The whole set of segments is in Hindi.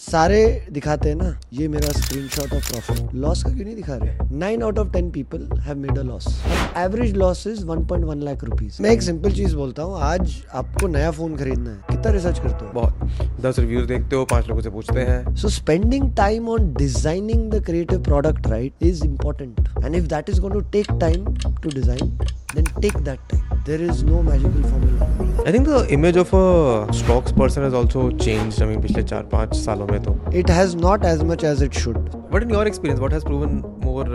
सारे दिखाते हैं ना ये मेरा स्क्रीनशॉट ऑफ़ प्रॉफिट लॉस का क्यों नहीं दिखा रहे? Nine out of ten people have made a loss average loss is 1.1 lakh rupees मैं एक सिंपल चीज़ बोलता हूँ आज आपको नया फ़ोन खरीदना है। कितना रिसर्च करते हो? बहुत। दस रिव्यूज़ देखते हो पाँच लोगों से पूछते हैं। So spending time on designing the creative product right is important. And if that is going to take time to design, then take that time. There is no magical formula. I think the image of a stocks person has also changed I mean पिछले चार पाँच सालों में तो It has not as much as it should. But in your experience what has proven more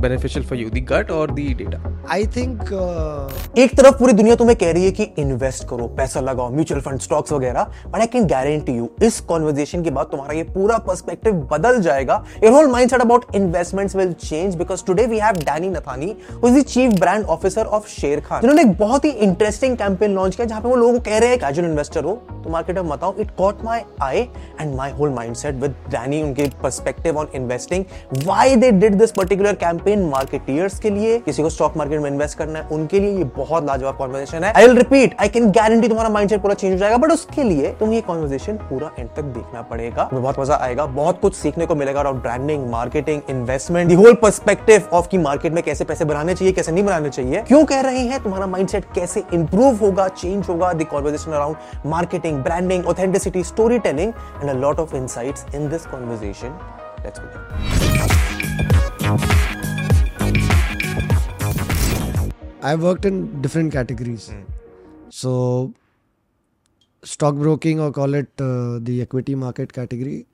beneficial for you the gut और the data I think uh, एक तरफ़ पूरी दुनिया तुम्हें कह रही है कि इन्वेस्ट करो पैसा लगाओ म्यूचुअल फंड स्टॉक्स वगैरह but I can guarantee you इस कॉन्वर्जेशन के बाद तुम्हारा ये पूरा पर्सपेक्टिव बदल जाएगा your whole mindset about investments will change because today we have Danny Nathani who is the chief brand officer of Sharekhan जिन्होंने एक बहुत ही इंटरेस्टिंग कैंपेन लॉन्च किया, जहाँ पे वो लोगों कह रहे हैं कैजुअल इन्वेस्टर हो तो मार्केट में मत आओ it caught my eye and my whole mindset with Danny उनके perspective on investing why they did this particular campaign marketers के लिए, किसी को स्टॉक मार्केट में इन्वेस्ट करना है, उनके लिए ये बहुत लाजवाब कॉन्वर्जेशन है। I will repeat I can guarantee तुम्हारा माइंडसेट पूरा चेंज हो जाएगा बट उसके लिए तुम ये कॉन्वर्सेशन पूरा एंड तक देखना पड़ेगा। तुम्हें बहुत मज़ा आएगा, बहुत कुछ सीखने को मिलेगा around branding marketing investment the whole perspective of की मार्केट में कैसे पैसे बनाने चाहिए, कैसे नहीं बनाने चाहिए। क्यों कह रहे हैं, तुम्हारा माइंडसेट कैसे इंप्रूव होगा चेंज होगा the conversation around marketing branding authenticity storytelling and a lot of insights in this conversation let's begin I've worked in different categories. Mm. So, stockbroking or call it uh, the equity market category,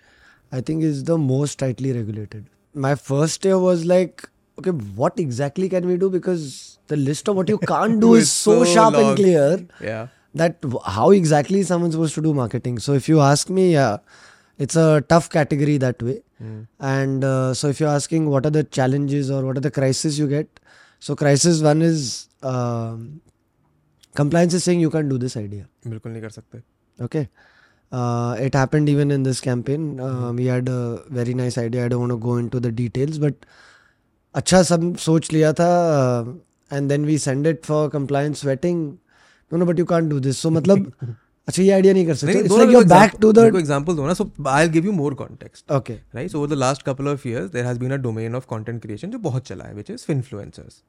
I think is the most tightly regulated. My first year was like, okay, what exactly can we do? Because the list of what you can't do is It's so, so sharp long. and clear या that w- how exactly is someone supposed to do marketing. So, if you ask me, yeah, it's a tough category that way. And uh, so, if you're asking what are the challenges or what are the crises you get, so crisis one is um, compliance is saying you can't do this idea. बिल्कुल नहीं कर सकते Okay. Uh, it happened even in this campaign. Uh, we had a very nice idea. I don't want to go into the details, but अच्छा सब सोच लिया था and then we send it for compliance vetting no no but you can't do this so मतलब अच्छा ये आइडिया नहीं कर सकते it's like you are back to the example दो ना so I will give you more context okay right so over the last couple of years there has been a domain of content creation जो बहुत चला है which is influencers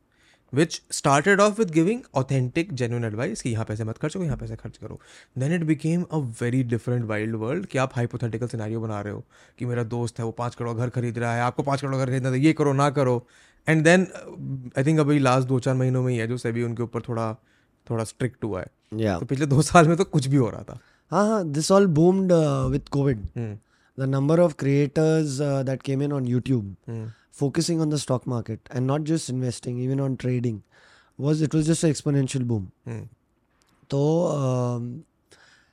which started off with giving authentic genuine advice कि यहाँ पैसे मत खर्च करो यहाँ पैसे खर्च करो। Then it became a very different wild world कि आप हाइपोथेटिकल सिनारियो बना रहे हो कि मेरा दोस्त है वो पाँच करोड़ घर खरीद रहा है आपको पाँच करोड़ घर खरीदना था ये करो ना करो। एंड देन आई थिंक अभी लास्ट दो चार महीनों में ही है जो सभी उनके ऊपर थोड़ा थोड़ा स्ट्रिक्ट हुआ है। Yeah. तो पिछले दो साल में तो कुछ भी हो रहा था। हाँ हाँ this all boomed with Covid the number of creators that came in on YouTube in on YouTube focusing on the stock market and not just investing, even on trading, was it was just an exponential boom. Hmm. So um,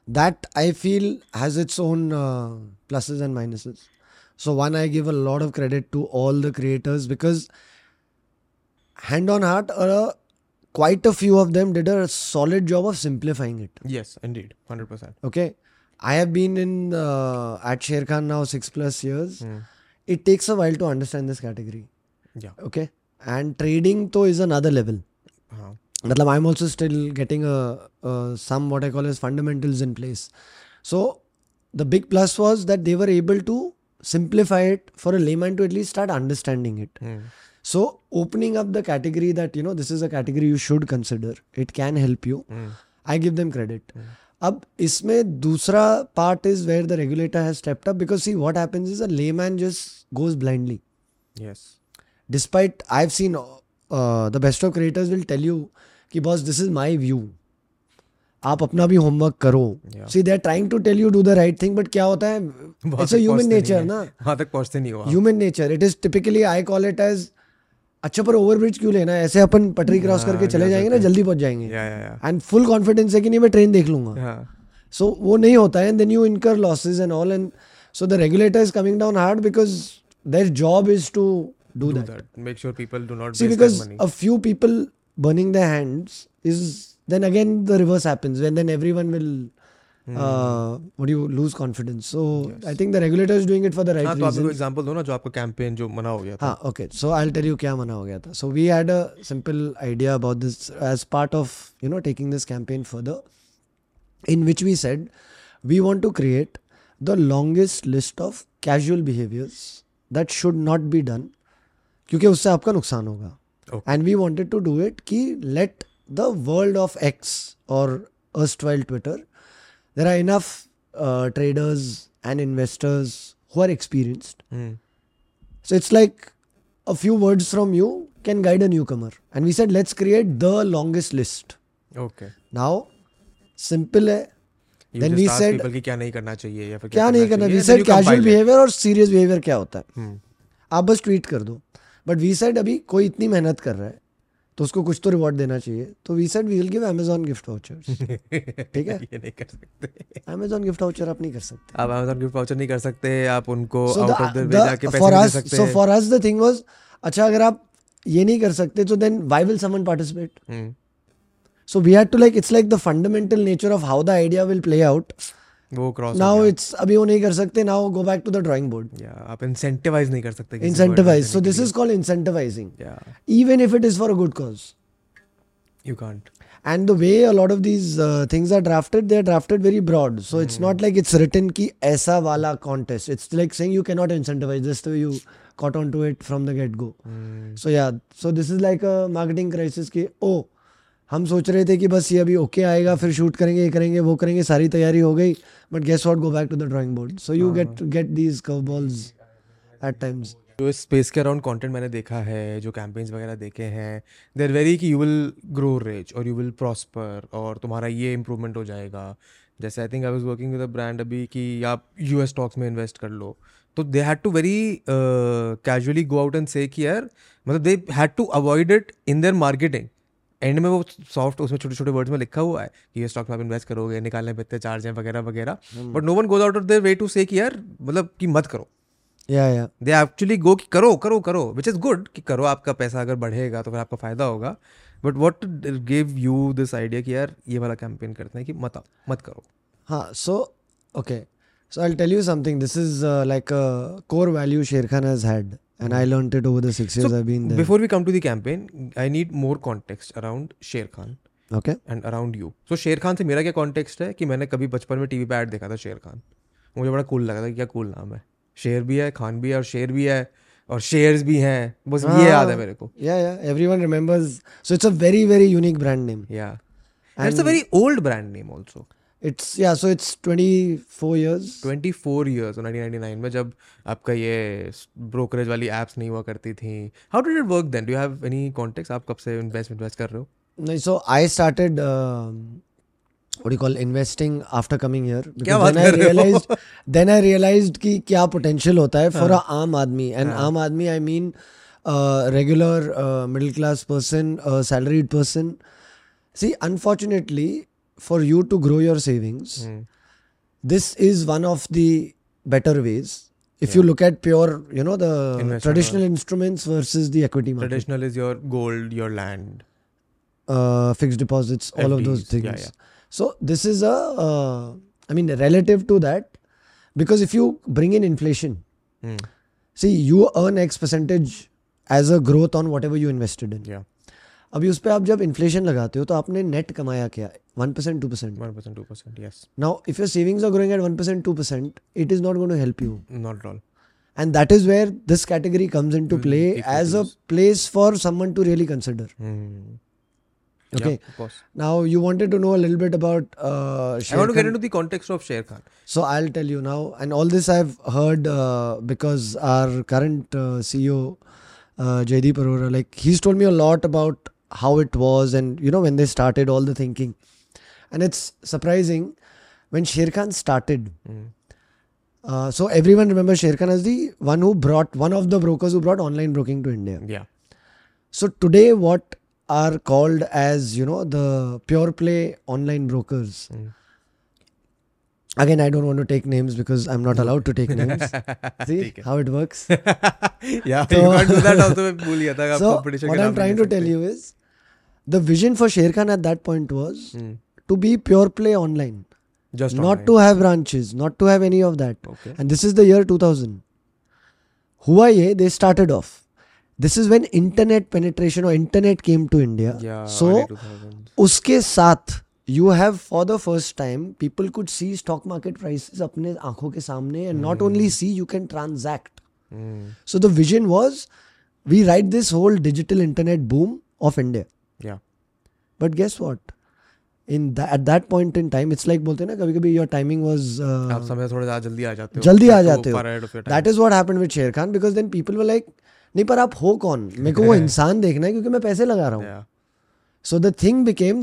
that I feel has its own uh, pluses and minuses. So one, I give a lot of credit to all the creators because hand on heart, uh, quite a few of them did a solid job of simplifying it. yes indeed 100% Okay, I have been in uh, at Sher Khan now six plus years. Hmm. It takes a while to understand this category. yeah Okay, and trading though is another level. Uh-huh. Matlab, I'm also still getting some what I call as fundamentals in place. So the big plus was that they were able to simplify it for a layman to at least start understanding it. Hmm. So opening up the category that you know this is a category you should consider. It can help you. Hmm. I give them credit. Hmm. अब इसमें दूसरा part is where the regulator has stepped up because see what happens is a layman just goes blindly yes despite I have seen the best of creators will tell you कि boss this is my view आप अपना भी होमवर्क करो। See they are trying to tell you do the right thing but क्या होता है? इट्स अ ह्यूमन नेचर ना। हाँ तक पहुँचते नहीं हुआ। Human nature it is typically I call it as अच्छा पर ओवरब्रिज क्यों लेना है? ऐसे अपन पटरी क्रॉस करके चले जाएँगे ना जल्दी पहुँच जाएँगे। एंड फुल कॉन्फिडेंस है कि नहीं मैं ट्रेन देख लूँगा। हाँ। सो वो नहीं होता है then you incur losses and all and so the regulator is coming down hard because their job is to do that do not See, waste because their money. a few people burning their hands is then again the reverse happens when then everyone will Hmm. uh, what do you lose confidence. So I think the regulator is doing it for the right हाँ तो आप reasons. एग्जांपल दो ना जो आपका कैंपेन जो मना हो गया था हाँ okay. So I'll tell you क्या मना हो गया था. So we had a simple idea about this as part of you know taking this campaign further, in which we said we want to create the longest list of casual behaviors that should not be done क्योंकि उससे आपका नुकसान होगा Okay. And we wanted to do it कि let the world of ex और erstwhile Twitter there are enough traders and investors who are experienced Hmm. so it's like a few words from you can guide a newcomer and we said let's create the longest list Okay. now simple है You Then we said- people कि क्या नहीं करना चाहिए या फिर क्या नहीं करना वी सेड कैजुअल. बिहेवियर और सीरियस बिहेवियर क्या होता है Hmm. आप बस ट्वीट कर दो बट वी सेड अभी कोई इतनी मेहनत कर रहा है तो उसको कुछ तो रिवॉर्ड देना चाहिए। तो we said we will give Amazon gift voucher ठीक है? ये नहीं कर सकते। अमेजोन गिफ्ट वाउचर आप नहीं कर सकते। आप अमेजोन गिफ्ट वाउचर नहीं कर सकते आप उनको आउट ऑफ़ द वे जाके पैसे दे सकते। So for us the thing was अच्छा अगर आप ये नहीं कर सकते तो then why will someone participate so we had to like it's like the fundamental nature of how the idea will play out वो क्रॉस नाउ इट्स अभी वो नहीं कर सकते now go back to the drawing board या आप इंसेंटिवाइज नहीं कर सकते incentivise so this is called incentivising even if it is for a good cause you can't and the way a lot of these things are drafted they are drafted very broad so it's not like it's written की ऐसा वाला contest it's like saying you can not incentivise this the you caught on to it from the get go so yeah so this is like a marketing crisis की ओ हम सोच रहे थे कि बस ये अभी ओके आएगा फिर शूट करेंगे ये करेंगे वो करेंगे सारी तैयारी हो गई but guess what go back to the drawing board so you get get these curve balls at times जो इस स्पेस के अराउंड कंटेंट मैंने देखा है जो कैंपेन्स वगैरह देखे हैं देर वेरी कि यू विल ग्रो रिच और यू विल प्रॉस्पर और तुम्हारा ये इम्प्रूवमेंट हो जाएगा। जैसे I think I was working with a brand अभी कि आप यू एस स्टॉक्स में इन्वेस्ट कर लो तो they had to very casually go out and say कि यार मतलब they had to avoid it in their marketing and में वो सॉफ्ट उसमें छोटे छोटे वर्ड्स में लिखा हुआ है कि ये स्टॉक में आप इन्वेस्ट करोगे निकालने पे इतने चार्ज हैं वगैरह वगैरह। But no one goes out of their way to say कि यार मतलब कि मत करो। या या दे एक्चुअली गो कि करो करो करो विच इज़ गुड कि करो आपका पैसा अगर बढ़ेगा तो फिर आपका फ़ायदा होगा। But what give you this idea कि यार ये वाला कैंपेन करते हैं कि मत आओ मत करो। हाँ so okay so I tell you is uh, like a core value Sher Khan has had, and I learnt it over the six years I've been there. Before we come to the campaign I need more context around Sharekhan okay. And around you so Sharekhan से मेरा क्या कॉन्टेक्स्ट है कि मैंने कभी बचपन में टीवी पे ऐड देखा था शेर खान मुझे बड़ा कूल लगा था कि क्या कूल नाम है शेर भी है खान भी है और शेर भी है और शेयर्स भी हैं बस ये याद है मेरे को Yeah, yeah. Everyone remembers. So it's a very, very unique brand name. या it's a very old brand name also it's yeah so it's twenty four years twenty four years में जब आपका ये ब्रोकरेज वाली एप्स नहीं हुआ करती थी। How did it work then do have any contact आप कब से इन्वेस्ट इन्वेस्ट कर रहे हो? नहीं so I started call investing after coming year realise then I realise कि क्या पोटेंशियल होता है फॉर अ हाँ। आम आदमी। एंड हाँ। आम आदमी I mean regular middle class person salaried person see unfortunately for you to grow your savings, mm. this is one of the better ways. If yeah. you look at pure, you know, the Investment traditional instruments versus the equity market. Traditional is your gold, your land, uh, fixed deposits, FDs. all of those things. Yeah, yeah. So this is a, uh, I mean, relative to that, because if you bring in inflation, mm. see, you earn X percentage as a growth on whatever you invested in. Yeah अभी उस पर आप जब इन्फ्लेशन लगाते हो तो आपने नेट कमाया क्या? One percent two percent one percent two percent yes now if your savings are growing at one percent two percent it is not going to help you not all and that is where this category comes in to play as a place for someone to really consider okay now you wanted to know a little bit about I of Sharekhan so I will tell you now and all this I have heard because our current CEO Jaideep Arora like he told me a lot about how it was and you know when they started all the thinking, and it's surprising when Sher Khan started. Hmm. Uh, so everyone remembers Sher Khan as the one who brought one of the brokers who brought online broking to India. yeah So today, what are called as you know the pure play online brokers. Hmm again i don't want to take names because i'm not allowed to take names. See how it works? Yeah so, you can't do that also so what i'm trying to tell you is the vision for Sher Khan at that point was to be pure play online just not online. to have branches not to have any of that. Okay. and this is the year 2000 huawei they started off. This is when internet penetration or internet came to india. Yeah, so uske saath उसके साथ you have for the first time people could see stock market prices अपने आंखों के सामने and not only see you can transact Hmm. so the vision was we ride this whole digital internet boom of India Yeah. but guess what in that at that point in time it's like बोलते हैं ना कभी कभी your timing was uh, आप समय थोड़ा ज्यादा जल्दी आ जाते हो जल्दी आ You're जाते too हो far ahead of your time. That is what happened with Sher Khan because then people were like नहीं पर आप हो कौन मेरे को वो इंसान देखना है क्योंकि मैं पैसे लगा रहा हूँ Yeah. So the thing became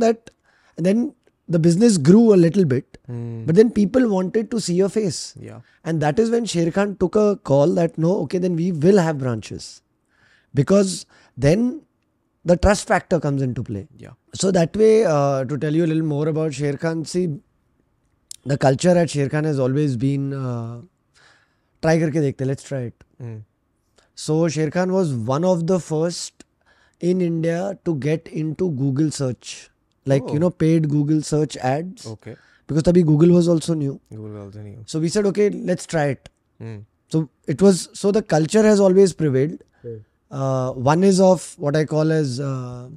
then the business grew a little bit, mm. but then people wanted to see your face. Yeah. And that is when Sher Khan took a call that no, okay, then we will have branches. Because then the trust factor comes into play. Yeah. So that way, uh, to tell you a little more about Sher Khan, see, the culture at Sher Khan has always been uh, try karke dekhte, let's try it. Mm. So Sher Khan was one of the first in India to get into Google search like oh. you know paid Google search ads. Okay. Because tabhi Google was also new. Google also new. So we said, okay, let's try it. Mm. So it was so the culture has always prevailed. Okay. Uh, one is of what I call as uh,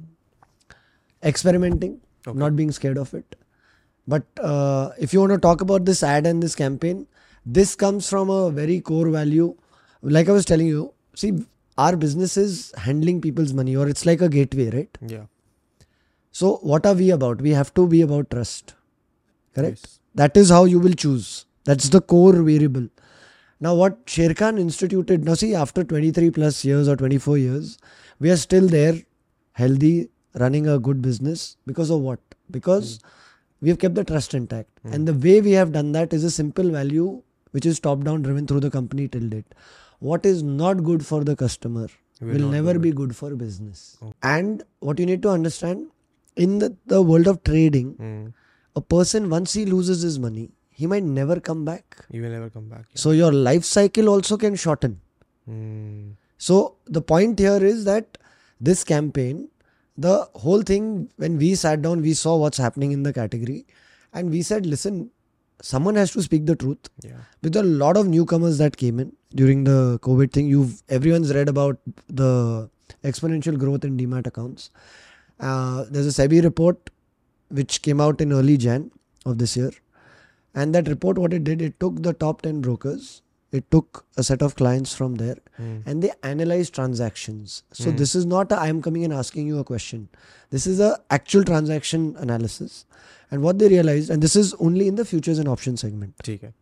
experimenting, okay. not being scared of it. But uh, if you want to talk about this ad and this campaign, this comes from a very core value. Like I was telling you, see, our business is handling people's money, or it's like a gateway, right? Yeah so what are we about? We have to be about trust. Correct? Yes. That is how you will choose. That's the core variable. Now, what Sher Khan instituted, now see, after 23 plus years or 24 years, we are still there, healthy, running a good business. Because of what? Because hmm. we have kept the trust intact. Hmm. And the way we have done that is a simple value which is top down driven through the company till date. What is not good for the customer Will will never be good for business. Oh. And what you need to understand in the, the world of trading, Hmm. a person once he loses his money, he might never come back. You will never come back. Yeah. So your life cycle also can shorten. Hmm. So the point here is that this campaign, the whole thing, when we sat down, we saw what's happening in the category, and we said, listen, someone has to speak the truth. Yeah. With a lot of newcomers that came in during the COVID thing, you've everyone's read about the exponential growth in demat accounts. Uh, there's a SEBI report which came out in early Jan of this year, and that report, what it did, it took the top ten brokers, it took a set of clients from there, Hmm. and they analyzed transactions. So this is not I am coming and asking you a question. This is a actual transaction analysis, and what they realized, and this is only in the futures and options segment. ठीक है.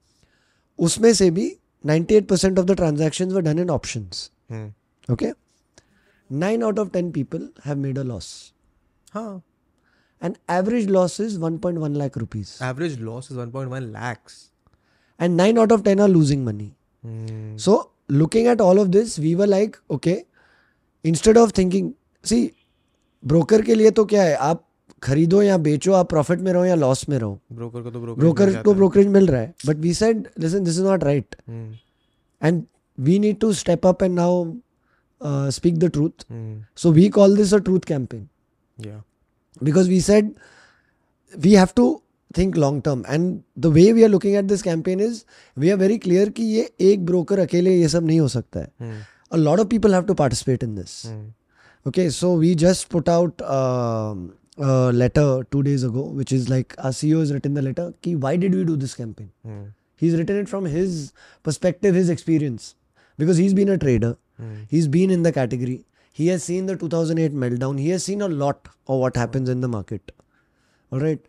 उसमें से भी 98% of the transactions were done in options. Hmm. Okay, nine out of ten people have made a loss. And average loss is 1.1 lakh rupees average loss is 1.1 lakh and nine out of ten are losing money so looking at all of this we were like okay instead of thinking see broker के लिए तो क्या है? आप खरीदो या बेचो आप प्रॉफिट में रहो या लॉस में रहो. ब्रोकर को तो ब्रोकर को ब्रोकरेज मिल रहा है. But we said this is not right and we need to step up and now speak the truth so we call this a truth campaign Yeah. because we said we have to think long term and the way we are looking at this campaign is we are very clear कि ये एक broker अकेले ये सब नहीं हो सकता है. Hmm. A lot of people have to participate in this. Hmm. Okay, so we just put out um, a letter two days ago, which is like our CEO has written the letter. Ki why did we do this campaign? Hmm. He's written it from his perspective, his experience, because he's been a trader. Hmm. He's been in the category. he has seen the 2008 meltdown. He has seen a lot of what happens in the market. All right.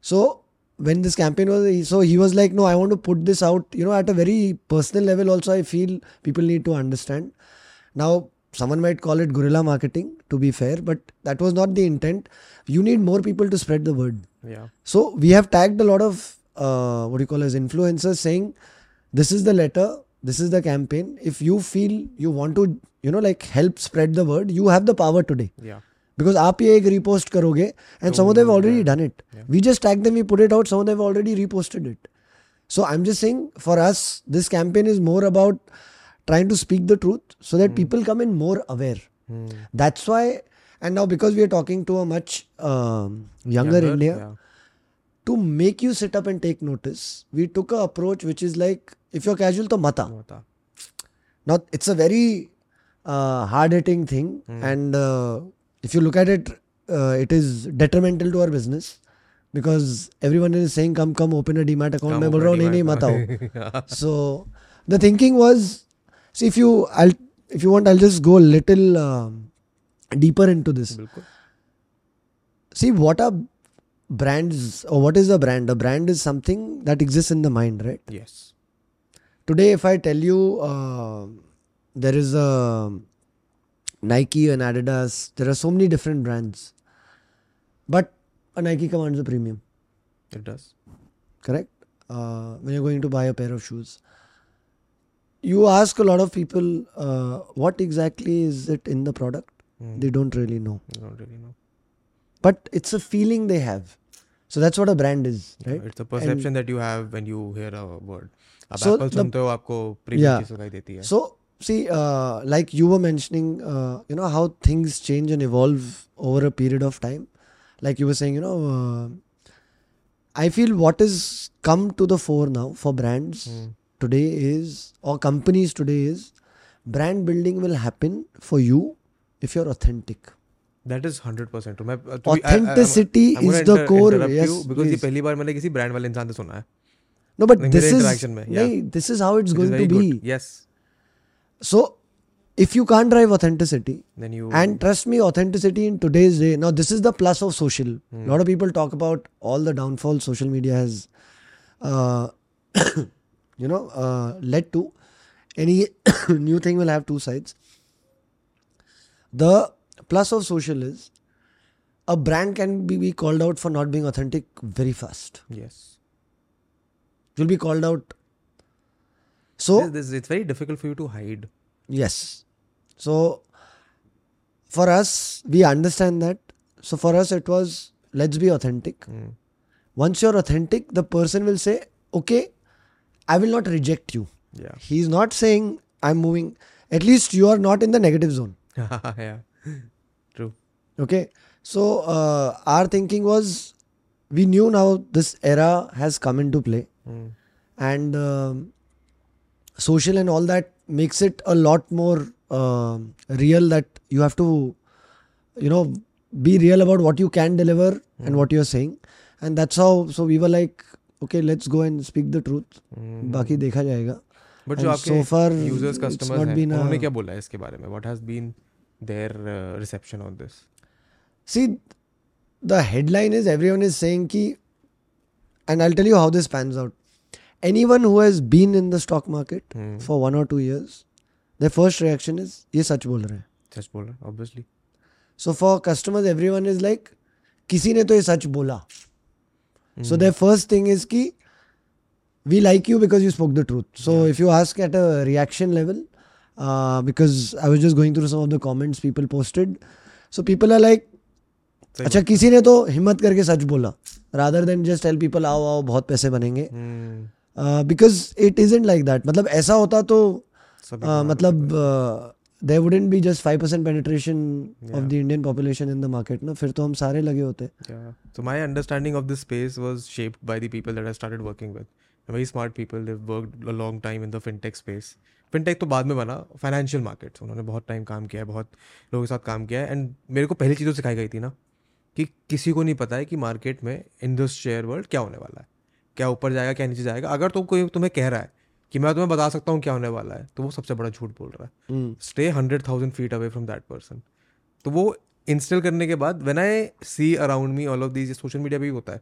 So when this campaign was, so he was like, no, I want to put this out. You know, at a very personal level, also, I feel people need to understand. Now, someone might call it guerrilla marketing, to be fair, but that was not the intent. You need more people to spread the word. Yeah. So we have tagged a lot of uh, what do you call as influencers saying, this is the letter, this is the campaign. If you feel you want to, you know, like help spread the word, you have the power today. Yeah. Because आप ये एक repost करोगे and some of them have already done it. We just tag them, we put it out, some of them have already reposted it. So I'm just saying for us, this campaign is more about trying to speak the truth so that people come in more aware. Hmm. That's why, and now because we are talking to a much um, younger, India, Yeah. to make you sit up and take notice, we took a approach which is like if you're casual, to mata. होता. Now it's a very uh, hard hitting thing, and uh, if you look at it, uh, it is detrimental to our business. because everyone is saying come come open a demat account मैं बोल रहा हूँ नहीं नहीं मत आओ so the thinking was see if you I'll if you want I'll just go a little um, deeper into this बिल्कुल see what are brands or what is a brand a brand is something that exists in the mind right yes today if i tell you uh, there is a nike and adidas there are so many different brands. But a nike commands a premium. It does. Correct? Uh, when you're going to buy a pair of shoes. You ask a lot of people uh, what exactly is it in the product? Hmm. they don't really know. You don't really know. But it's a feeling they have. So that's what a brand is right? it's a perception that you have when you hear a word आप So एप्पल the- सुनते हो आपको सुनाई देती है So, see, uh, like you were mentioning, uh, you know, how things change and evolve over a period of time. Like you were saying, you know, uh, I feel what is come to the fore now for brands Hmm. today is, or companies today is, brand building will happen for you if you're authentic. That is 100% true. मैं uh, be- I- I- I'm- Authenticity I'm is the core. Yes, because ये. पहली बार मैंने किसी ब्रांड वाले इंसान से सुना है No, but Like this मेरे is, interaction में, yeah. nahi, this is how it's It is going very to be. good. yes So, if you can't drive authenticity, then you And trust me, authenticity in today's day. Now, this is the plus of social. A lot of people talk about all the downfalls social media has, uh, you know, uh, led to. Any new thing will have two sides. The plus of social is a brand can be, be called out for not being authentic very fast. yes You'll be called out. So, this, this, it's very difficult for you to hide Yes. So for us, we understand that. So for us, it was let's be authentic. Mm. Once you're authentic, the person will say, okay, I will not reject you. yeah He's not saying I'm moving. At least you are not in the negative zone. yeah true Okay. So uh, our thinking was we knew now this era has come into play Mm. and um, social and all that makes it a lot more um real that you have to you know be real about what you can deliver and what you're saying and that's how so we were like okay let's go and speak the truth Mm. बाकी देखा जाएगा बट जो And आपके so far, users it's customers not हैं been a- उन्होंने क्या बोला है इसके बारे में what has been their reception on this see the headline is everyone is saying ki and i'll tell you how this pans out anyone who has been in the stock market Hmm. for one or two years their first reaction is ये सच बोल रहे हैं सच बोल रहा obviously So for customers, everyone is like, किसी ने तो ये सच बोला. So their first thing is कि we like you because you spoke the truth. So if you ask at a reaction level, uh, because I was just going through some of the comments people posted, so people are like, सही अच्छा किसी ने तो हिम्मत करके सच बोला rather than just tell people आओ आओ बहुत पैसे बनेंगे. Because it is isn't like that मतलब ऐसा होता तो uh, मतलब there wouldn't be just five percent penetration of the Indian population in the market ना फिर तो हम सारे लगे होते Yeah. So my understanding of this space was shaped by the people that I started working with. Very smart people. They've worked a long time in the fintech space. तो बाद में बना फाइनेंशियल मार्केट्स उन्होंने बहुत टाइम काम किया है बहुत लोगों के साथ काम किया है एंड मेरे को पहली चीज़ तो सिखाई गई थी ना कि किसी को नहीं पता है कि मार्केट में इन दिस शेयर वर्ल्ड क्या होने वाला है। क्या ऊपर जाएगा क्या नीचे जाएगा। अगर तो कोई तुम्हें कह रहा है कि मैं तुम्हें बता सकता हूँ क्या होने वाला है तो वो सबसे बड़ा झूठ बोल रहा है। Stay hundred thousand feet away from that person तो वो इंस्टॉल करने के बाद when I see around me all of these social media भी होता है।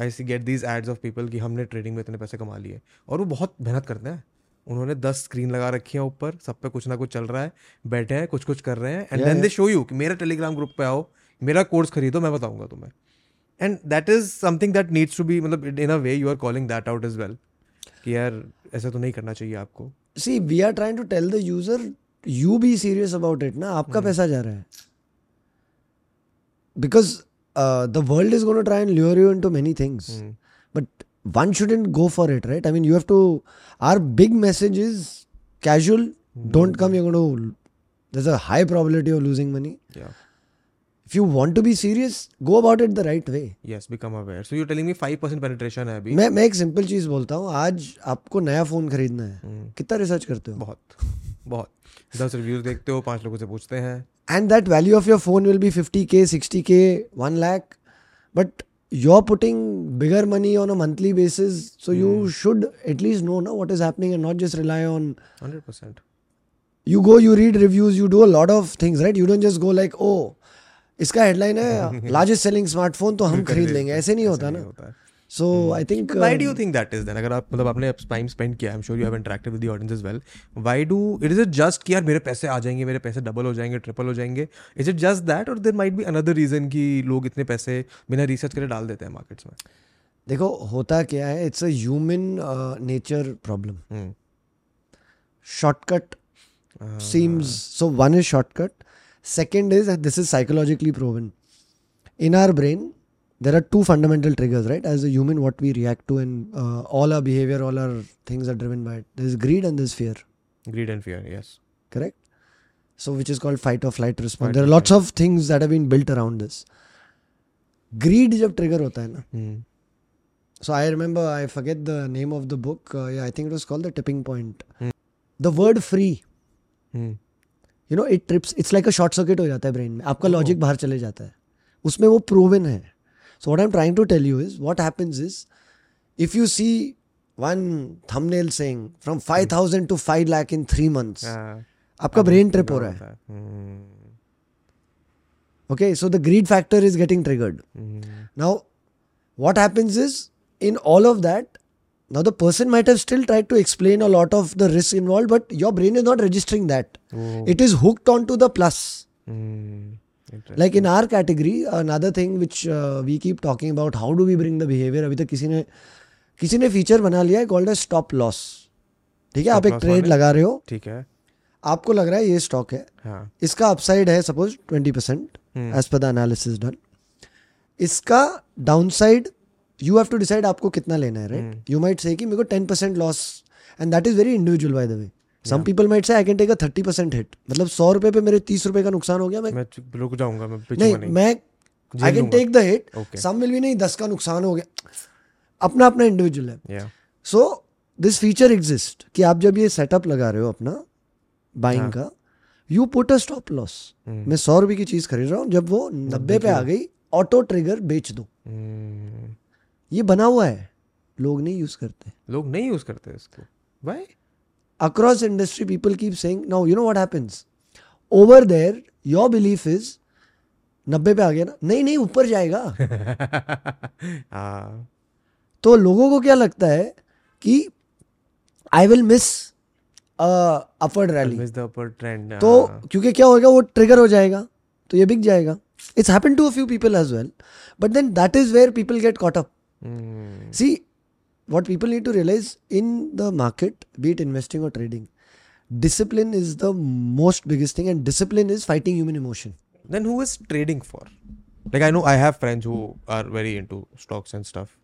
I see get these ads of people कि हमने ट्रेडिंग में इतने पैसे कमा लिए। और वो बहुत मेहनत करते हैं। उन्होंने दस स्क्रीन लगा रखी है ऊपर सब पे कुछ ना कुछ चल रहा है। बैठे हैं कुछ कुछ कर रहे हैं। And then they show you कि मेरा टेलीग्राम ग्रुप पे आओ। मेरा कोर्स खरीदो मैं बताऊँगा तुम्हें। And that is something that needs to be मतलब in a way you are calling that out is well कि यार ऐसा तो नहीं करना चाहिए आपको। See we are trying to tell the user you be serious about it ना? आपका पैसा जा रहा है। Because the world is gonna try and lure you into many things but one shouldn't go for it right? I mean you have to our big message is casual. Don't come you're going to there's a high probability of losing money. Yeah. If you want to be serious go about it the right way Yes, become aware. So you're telling me 5% penetration है अभी मैं मैं एक सिंपल चीज़ बोलता हूँ आज आपको नया फ़ोन खरीदना है हम्म, कितना रिसर्च करते हो बहुत बहुत दस रिव्यूज़ देखते हो पाँच लोगों से पूछते हैं and that value of your phone will be 50k 60k 1 lakh but you're putting bigger money on a monthly basis so you Hmm. should at least know na, what is happening and not just rely on 100%. you go you read reviews you do a lot of things right you don't just go like oh इसका हेडलाइन है लार्जेस्ट सेलिंग स्मार्टफ़ोन तो हम खरीद लेंगे ऐसे नहीं होता ना है so I think do you think that is then? अगर आप मतलब आपने टाइम स्पेंड किया, I'm sure you have interacted with the audience as well. Why do it is it just कि यार मेरे पैसे आ जाएँगे, मेरे पैसे डबल हो जाएँगे, ट्रिपल हो जाएँगे? Is it just that or there might be another reason कि लोग इतने पैसे बिना रिसर्च करे डाल देते हैं मार्केट्स में? देखो होता क्या है it's a human nature problem Hmm. shortcut seems so one is shortcut second is that this is psychologically proven in our brain there are two fundamental triggers right as a human what we react to and uh, all our behavior all our things are driven by it there's greed and there's fear Greed and fear, yes. correct so which is called fight or flight response Fight there or are lots of things that have been built around this greed जब trigger होता है ना Hmm. so I remember I forget the name of the book uh, yeah I think it was called the tipping point you know it trips it's like a short circuit हो जाता है ब्रेन में। आपका लॉजिक बाहर चले जाता है। उसमें वो प्रूवन है। So what I am trying to tell you is what happens is if you see one thumbnail saying from 5000 to 5 lakh in 3 months आपका ब्रेन ट्रिप हो रहा है. Okay so the greed factor is getting triggered. Now, what happens is in all of that, now the person might have still tried to explain a lot of the risk involved, but your brain is not registering that. Oh. It is hooked onto the plus. Hmm. Interesting. Like in our category, another thing which uh, we keep talking about, how do we bring the behavior? अभी तक किसी ने किसी ने फीचर बना लिया है कॉल्ड है स्टॉप लॉस ठीक है आप एक ट्रेड लगा रहे हो ठीक है. आपको लग रहा है ये स्टॉक है हाँ. इसका अपसाइड है suppose twenty percent Hmm. As per the analysis done इसका downside you have to decide आपको कितना लेना है. राइट यू माइट से कि मेरे को ten percent loss and that is very individual by the way some people might say I can take a thirty percent hit मतलब सौ रुपए पे मेरे तीस रुपए का नुकसान हो गया मैं मैं रुक जाऊँगा मैं नहीं. मैं I can take the hit some will भी नहीं दस का नुकसान हो गया। अपना अपना इंडिविजुअल है। सो दिस फीचर एग्जिस्ट कि आप जब ये सेटअप लगा रहे हो अपना बाइंग हाँ। का you put a stop loss. मैं सौ रुपए की चीज़ खरीद रहा हूँ जब वो नब्बे पे आ गई ऑटो ट्रिगर बेच दो। Hmm. ये बना हुआ है लोग नहीं यूज़ करते लोग नहीं यूज़ करते इसको. Why? Across industry people keep saying now you know what happens over there your belief is नब्बे पे आ गया ना नहीं नहीं ऊपर जाएगा हाँ. तो लोगों को क्या लगता है कि I will miss upward rally. तो हाँ. क्योंकि क्या होगा वो ट्रिगर हो जाएगा तो ये बिक जाएगा it's happen to a few people as well but then that is where people get caught up Hmm. See what people need to realize in the market be it investing or trading discipline is the most biggest thing and discipline is fighting human emotion Then who is trading for? Like I know I have friends who are very into stocks and stuff.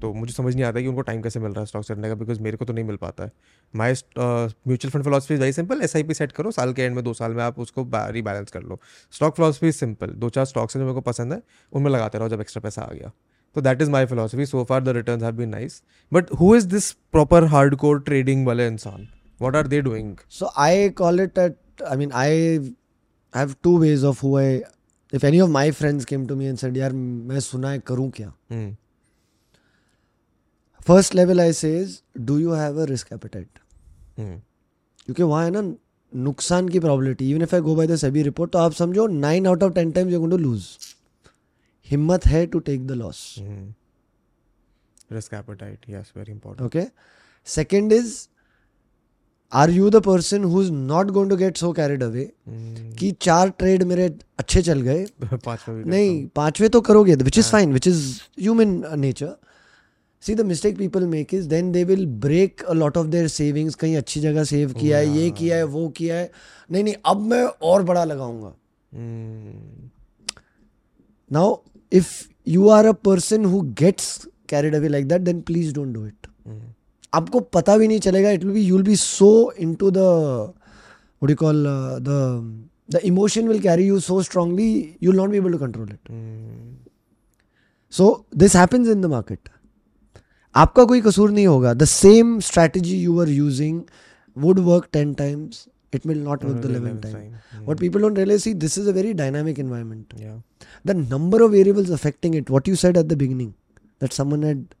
तो मुझे समझ नहीं आता कि उनको टाइम कैसे मिल रहा है स्टॉक सेट करने का बिकॉज़ मेरे को तो नहीं मिल पाता है my mutual fund philosophy is very simple S I P set करो साल के एंड में दो साल में आप उसको रीबैलेंस कर लो स्टॉक फिलोसफी इज़ सिंपल दो चार स्टॉक्स हैं जो मेरे को पसंद है उनमें लगाते रहो जब एक्स्ट्रा पैसा आ गया तो that is my philosophy so far the return have been nice but who is this proper hard core trading वाले इंसान what are they doing so i call it at i mean i have two ways of who i if any of my friends came to me and said यार मैं सुना है करूँ क्या first level i say is do you have a risk appetite? क्योंकि वहाँ है ना नुकसान की probability even if I go by the SEBI report तो आप समझो nine out of ten times you going to lose हिम्मत है to take the loss risk appetite yes very important okay? Second is are you the person who's not going to get so carried away कि चार ट्रेड मेरे अच्छे चल गए? पांचवा नहीं पांचवे तो करोगे which is fine which is human nature see the mistake people make is then they will break a lot of their savings कहीं अच्छी जगह सेव किया है ये किया है वो किया है। नहीं नहीं अब मैं और बड़ा लगाऊँगा। Now if you are a person who gets carried away like that then please don't do it आपको पता भी नहीं चलेगा it will be you will be so into the what you call the the emotion will carry you so strongly you will not be able to control it so this happens in the market आपका कोई कसूर नहीं होगा. The same strategy you are using would work ten times it will not work the 11th 11th time. time. Hmm. What people don't realize, see, this is a very dynamic environment. Yeah. The number of variables affecting it, what you said at the beginning, that someone had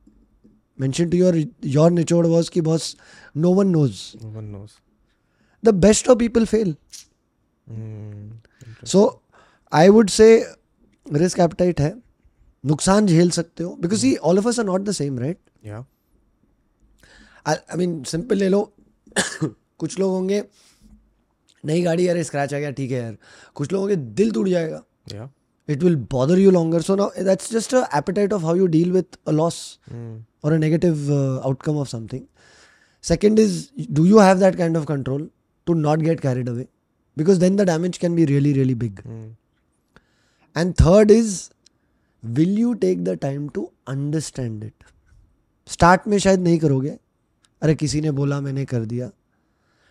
mentioned to your your nichod was ki boss, no one knows. No one knows. The best of people fail. Hmm. So I would say risk appetite है नुकसान झेल सकते हो because see all of us are not the same right Yeah. I mean simple ले लो कुछ लोग होंगे नई गाड़ी यार स्क्रैच आ गया ठीक है यार। कुछ लोगों के दिल टूट जाएगा। It will bother you longer so ना that's just a of how you deal with a loss और a negative outcome of something second is do you have that kind of control to not get carried away because then the damage can be really really big and third is will you take the time to understand it start में शायद नहीं करोगे। अरे किसी ने बोला मैंने कर दिया।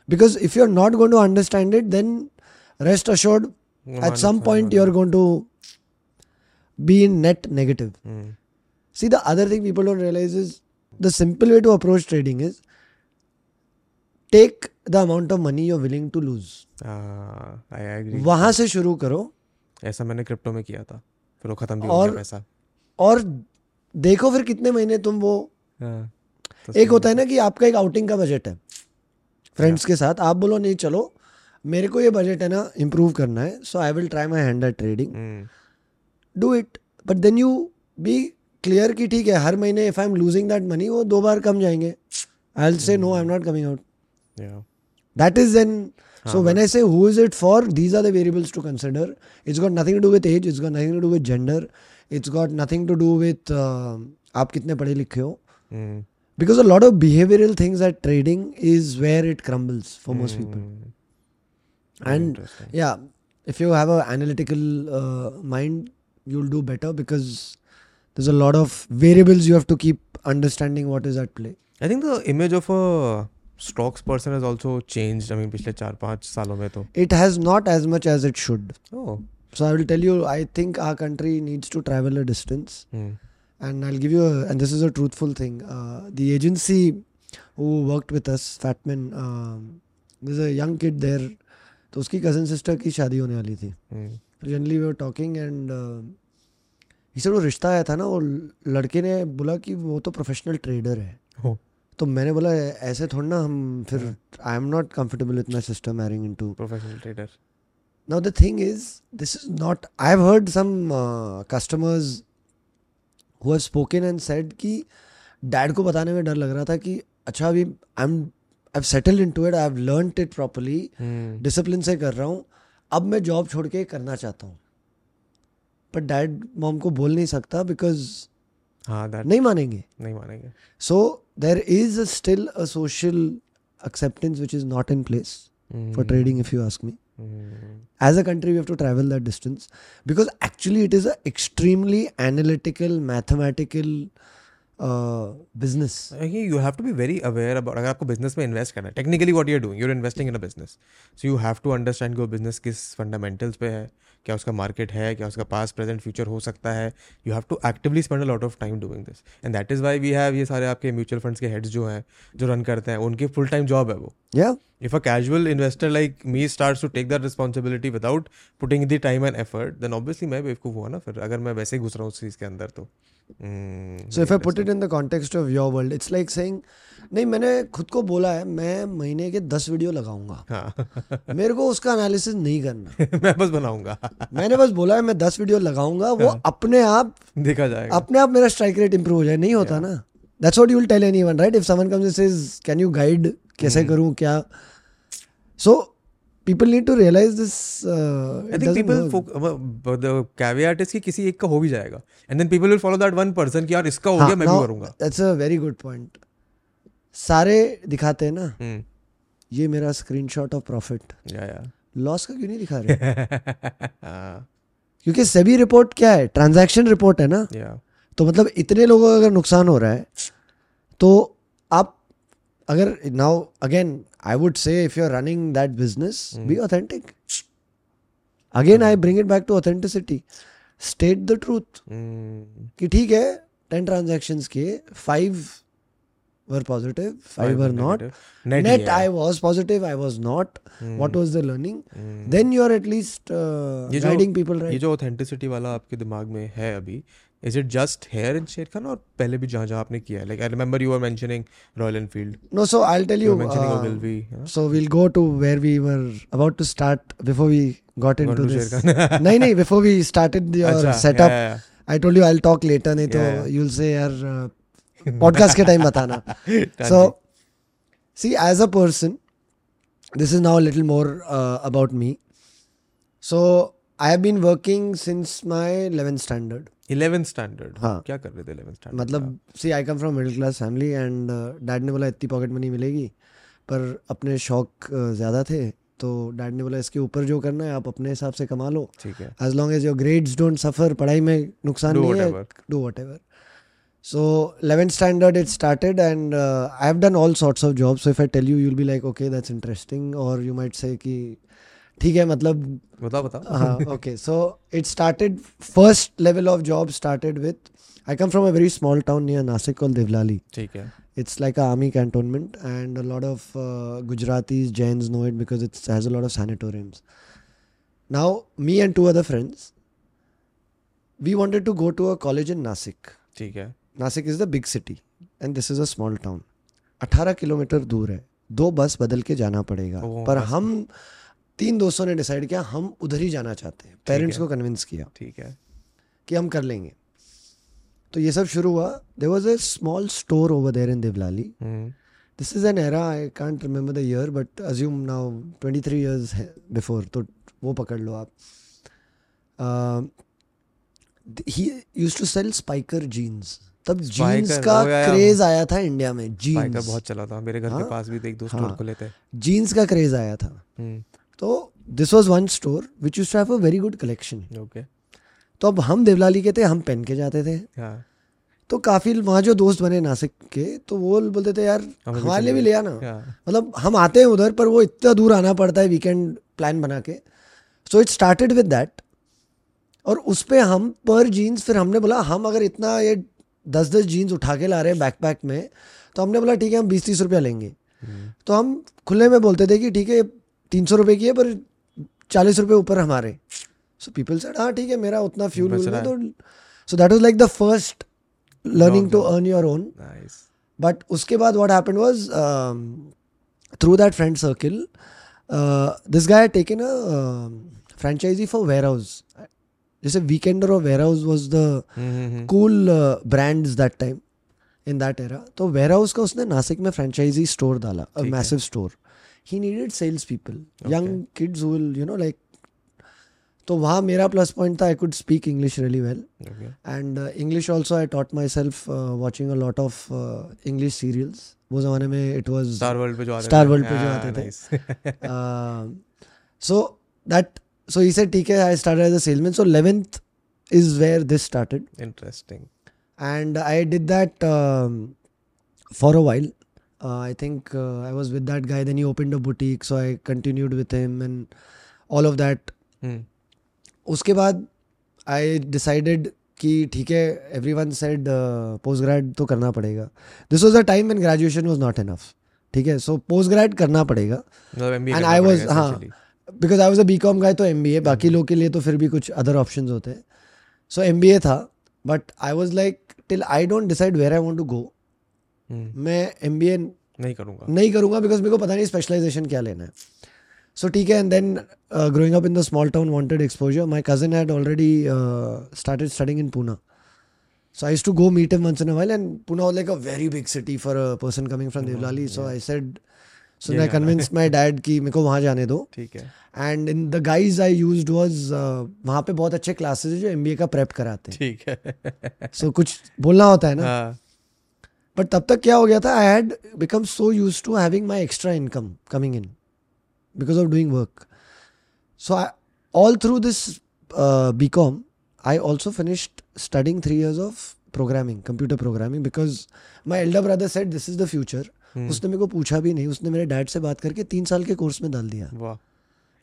Because if you are not going to understand it then rest assured at some point you're going to be in net negative Hmm. see the other thing people don't realize is the simple way to approach trading is take the amount of money you're willing to lose Ah, I agree. वहाँ से शुरू करो ऐसा मैंने क्रिप्टो में किया था फिर वो खत्म भी हो गया पैसा और देखो फिर कितने महीने तुम वो हाँ. तो एक होता है ना कि आपका एक आउटिंग का बजट है फ्रेंड्स के साथ। आप बोलो नहीं चलो। मेरे को ये बजट है ना इम्प्रूव करना है so I will try my hand at trading. Do it but then you be clear कि ठीक है हर महीने if I am losing that money वो दो बार कम जाएँगे। I will say no I am not coming out that is then so when I say who is it for these are the variables to consider it's got nothing to do with age it's got nothing to do with gender it's got nothing to do with आप कितने पढ़े लिखे हो। Hmm. because a lot of behavioral things at trading is where it crumbles for most people Hmm. Very and interesting. yeah if you have an analytical uh, mind you'll do better because there's a lot of variables you have to keep understanding what is at play I think the image of a stocks person has also changed. I mean, पिछले चार पांच सालों में तो. it has not as much as it should Oh. so i will tell you i think our country needs to travel a distance Hmm. And i'll give you a, and this is a truthful thing uh, the agency who worked with us fatman um, there's a young kid there तो उसकी कज़न सिस्टर की शादी होने वाली थी. Generally we are talking and इसे वो रिश्ता आया था ना वो लड़के ने बोला कि वो तो प्रोफेशनल ट्रेडर है Oh. तो मैंने बोला ऐसे थोड़ा ना हम फिर I am not comfortable with my sister marrying in to Professional trader. Now the thing is this is not I have heard some customers who have spoken and said कि डैड को बताने में डर लग रहा था कि अच्छा अभी I am I settled into it I have learned it properly. Discipline से कर रहा हूँ अब मैं जॉब छोड़ के करना चाहता हूँ पर डैड मॉम को बोल नहीं सकता बिकॉज़ हाँ that नहीं मानेंगे नहीं मानेंगे. So there is still a social acceptance which is not in place for trading if you ask ask me Hmm. As a country we have to travel that distance because actually it is a extremely analytical mathematical business you have to be very aware about अगर आपको बिज़नेस में इन्वेस्ट करना है technically what you doing you investing in business so you have to understand your business किस फंडामेंटल्स पे है क्या उसका मार्केट है क्या उसका पास प्रेजेंट फ्यूचर हो सकता है. You have to actively spend a lot of time doing this and that is why we have ये सारे आपके म्यूचुअल फंड्स के हेड्स जो हैं जो रन करते हैं उनकी फुल टाइम जॉब है वो. या yeah. If a casual investor like me starts to take that responsibility without putting the time and effort then obviously मैं बेवकूफ़ हुआ ना फिर अगर मैं वैसे ही घुस रहा हूँ उस चीज़ के अंदर तो। so if i put it in the context of your world it's like saying नहीं मैंने खुद को बोला है मैं महीने के दस वीडियो लगाऊँगा। हाँ। मेरे को उसका एनालिसिस नहीं करना। मैं बस बनाऊँगा। मैंने बस बोला है मैं दस वीडियो लगाऊँगा वो अपने आप देखा जाएगा। अपने आप मेरा स्ट्राइक रेट इंप्रूव हो जाए नहीं होता ना। That's what you will tell anyone right if someone comes and says can you guide कैसे करूँ क्या? So people need to realise this I think people the caveat is कि किसी एक का हो भी जाएगा। And then people will follow that one person कि यार इसका हो हाँ, गया मैं भी करूँगा। That's a very good point सारे दिखाते हैं ना हम्म। ये मेरा स्क्रीनशॉट ऑफ़ प्रॉफिट या या। लॉस का क्यों नहीं दिखा रहे? हाँ, क्योंकि सेबी रिपोर्ट क्या है? ट्रांजैक्शन रिपोर्ट है ना? या। तो मतलब इतने लोगों का अगर नुकसान हो रहा है तो आप अगर now again I would say if you are running that business be authentic again I bring it back to authenticity state the truth कि ठीक है टेन ट्रांजेक्शन के five were positive five were not net I was positive I was not what was the learning then you are at least guiding people जो ऑथेंटिसिटी वाला आपके दिमाग में है अभी Is it just here in Sher Khan और पहले भी जहाँ जहाँ आपने किया है like I remember you are mentioning Royal Enfield No, so I'll tell you you. Are mentioning uh, Ogilvy so we'll go to where we were about to start before we got into to this. Sher Khan. नहीं नहीं before we started your अच्छा setup. yeah, yeah, I told you I'll talk later नहीं तो Yeah, yeah. you'll say यार uh, podcast के time बताना. yeah. So, see, as a person, this is now a little more uh, about me. So, I have been working since 11th standard हाँ. क्या कर रहे थे 11th standard मतलब see I come from middle class family and dad ने बोला इतनी पॉकेट मनी मिलेगी पर अपने शौक uh, ज़्यादा थे तो डैड ने बोला इसके ऊपर जो करना है आप अपने हिसाब से कमा लो। ठीक है। As long as your grades don't suffer पढ़ाई में नुकसान do नहीं है do whatever so 11th standard it started and I have done all sorts of jobs if I tell you you will be like okay that's interesting और यू माइट से कि ठीक है मतलब बताओ बताओ हाँ okay. So it started first level of job started with I come from a very small town near Nasik called Devlali. ठीक है It's like a army cantonment, and a lot of uh, Gujaratis, Jains know it because it has a lot of sanatoriums. Now, me and two other friends, we wanted to go to a college in Nasik. ठीक है Nasik is the big city and this is a small town 18 kilometre दूर है दो बस बदल के जाना पड़ेगा पर हम तीन दोस्तों ने डिसाइड किया हम उधर ही जाना चाहते हैं। पेरेंट्स को कन्विंस किया ठीक है। कि हम कर लेंगे। तो ये सब शुरू हुआ। There was a small store over there in Devlali this is an era I can't remember the year but assume now 23 three years है बिफोर तो वो पकड़ लो आप। He used to sell Spykar jeans तब जीन्स का oh. क्रेज आया था इंडिया में जीन्स बहुत चला था। मेरे घर हाँ? के पास भी एक दो स्टोर हाँ। खुले थे। जीन्स का क्रेज आया था। हम्म। तो this was one store which used to have a very good collection okay तो अब हम देवलाली के थे हम पहन के जाते थे। हाँ। तो काफ़ी वहाँ जो दोस्त बने नासिक के तो वो बोलते थे यार हमारे लिए भी। ले आना। मतलब हम आते हैं उधर पर वो इतना दूर आना पड़ता है वीकेंड प्लान बना के। So it started with that और उस पर हम पर जीन्स फिर हमने बोला हम अगर इतना ये दस दस जीन्स उठा के ला रहे हैं बैकपैक में तो हमने बोला ठीक है हम बीस तीस रुपया लेंगे। हम्म, तो हम खुले में बोलते थे कि ठीक है तीन सौ रुपये की है पर चालीस रुपये ऊपर हमारे। सो पीपल सेड हाँ ठीक है मेरा उतना फ्यूल रहा तो so that was like the first learning to earn your own but उसके बाद what happened was through that friend circle this guy taken a franchise for Warehouse जैसे वीकेंडर और Warehouse was the cool brands that time in that era तो वेयर हाउस का उसने नासिक में फ्रेंचाइजी स्टोर डाला है। Massive store he needed sales people young kids will you know like तो वहाँ मेरा प्लस पॉइंट था I could speak English really well okay. And English also I taught myself watching a lot of English serials वो ज़माने में इट वॉज़ Star World पे जो आते Star थे World पे जो हाँ, आते थे। nice. So that so he said ठीक है I started as a salesman so 11th is where this started interesting and I did that um, for a while. Uh, I think uh, I was with that guy. Then he opened a boutique, so I continued with him and all of that. हम्म, उसके बाद आई डिसाइडेड कि ठीक है everyone said post grad तो करना पड़ेगा this was a time and graduation was not enough ठीक है सो पोस्ट ग्रेड करना पड़ेगा एंड आई वॉज़ हाँ. Because I was a B com guy तो एम बी ए बाकी लोग के लिए तो फिर भी कुछ अदर ऑप्शन होते हैं सो एम बी ए था but I was like till I don't decide where I want to go मैं एम बी ए नहीं करूँगा। नहीं करूँगा बिकॉज़ मेरे को पता नहीं स्पेशलाइजेशन क्या लेना है। सो ठीक है and then growing up in the small town wanted exposure my cousin had already started studying in Poona so i used to go meet him once in a while and pune was like a very big city for a person coming from devlali so i said so ये I convinced my dad कि मेरे को वहाँ जाने दो ठीक है। And in the guys I used was वहाँ पे बहुत अच्छे क्लासेस है जो एमबीए का प्रेप कराते हैं। ठीक है। सो कुछ बोलना होता है ना? हाँ। बट तब तक क्या हो गया था I had become so use to having my extra income coming in because of doing work so all through this B com I also finished studying three years of programming computer programming because my elder brother set this is the future उसने मेरे को पूछा भी नहीं। उसने मेरे डैड से बात करके तीन साल के कोर्स में डाल दिया।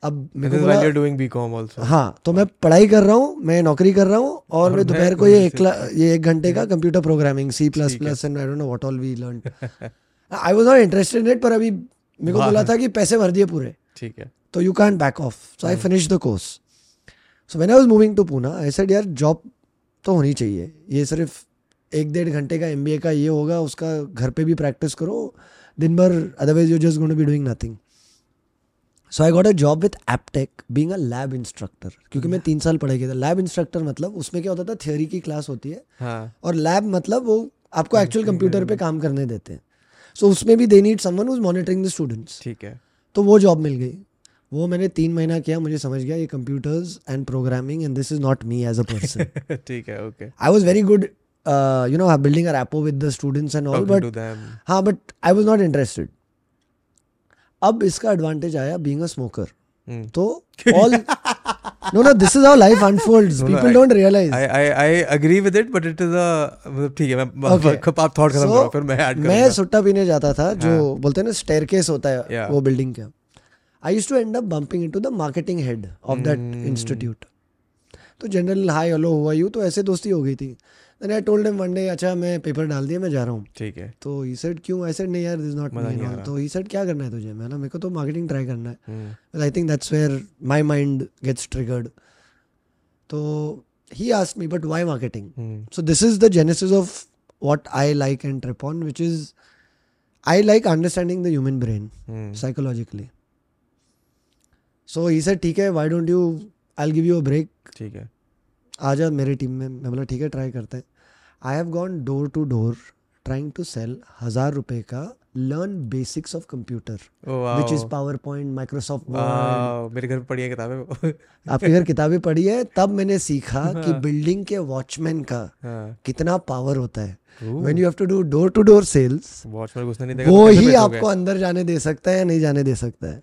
अब मेरे doing BCom also. हाँ तो मैं पढ़ाई कर रहा हूँ मैं नौकरी कर रहा हूँ और मैं दोपहर को ये एक ये एक घंटे का computer programming C plus plus and I don't know what all we learn I was not interested in it पर अभी मेरे को बोला था कि पैसे भर दिए पूरे। ठीक है। तो you can back off so. I finish the course so when I was moving to Poona I said यार जॉब तो होनी चाहिए। ये सिर्फ़ एक डेढ़ घंटे का एमबीए का ये होगा उसका घर पे भी प्रैक्टिस करो। दिन भर otherwise you just going to be doing nothing so I got a job with Aptech being a lab instructor क्योंकि मैं तीन साल पढ़ाई किया था। लैब इंस्ट्रक्टर मतलब उसमें क्या होता था? थियोरी की क्लास होती है। हाँ। और लैब मतलब वो आपको एक्चुअल कंप्यूटर पे काम करने देते हैं। सो उसमें भी they need someone who's monitoring the students ठीक है। तो वो जॉब मिल गई। वो मैंने तीन महीना किया मुझे समझ गया ये computers and programming and this is not me as a person ठीक है okay I was very good you know building a rapport with the students and all but हाँ but I was not interested अब इसका एडवांटेज आया बीइंग अ स्मोकर. तो all no no this is how life unfolds No, no, people I- don't realise I I I agree with it, but it is a मतलब ठीक है मैं Okay. आप थॉट खत्म करो फिर मैं ऐड मैं सुट्टा पीने जाता था जो हाँ। बोलते हैं ना स्टेयरकेस होता है Yeah. वो बिल्डिंग का I use to end up bumping into the marketing head of that. Institute तो जनरल हाई हेलो हुआ यू तो ऐसे दोस्ती हो गई थी then I told him one day अच्छा मैं पेपर डाल दिया मैं जा रहा हूँ ठीक है। तो ही सेड क्यों? आई सेड नहीं यार दिस नॉट मी तो ही सेड क्या करना है तुझे? मैंने मेरे को तो मार्केटिंग ट्राई करना है. I think that's where my mind gets triggered तो he asked me but why marketing So this is the genesis of what I like and trip on, which is I like understanding the human brain hmm, psychologically. So he said, ठीक है, why don't you? I'll give you a break. ठीक है। आ जा मेरी टीम में. मैं बोला ठीक है ट्राई करते हैं. I have gone door to door trying to sell हज़ार रुपए का learn basics of computer which is PowerPoint Microsoft मेरे घर पढ़ी है किताबें आपके घर किताबें पढ़ी है? तब मैंने सीखा कि हाँ। बिल्डिंग के वॉचमैन का हाँ। कितना पावर होता है. When you have to do door to door sales watch में घुसने नहीं देगा वो ही आपको अंदर जाने दे सकता है या नहीं जाने दे सकता है।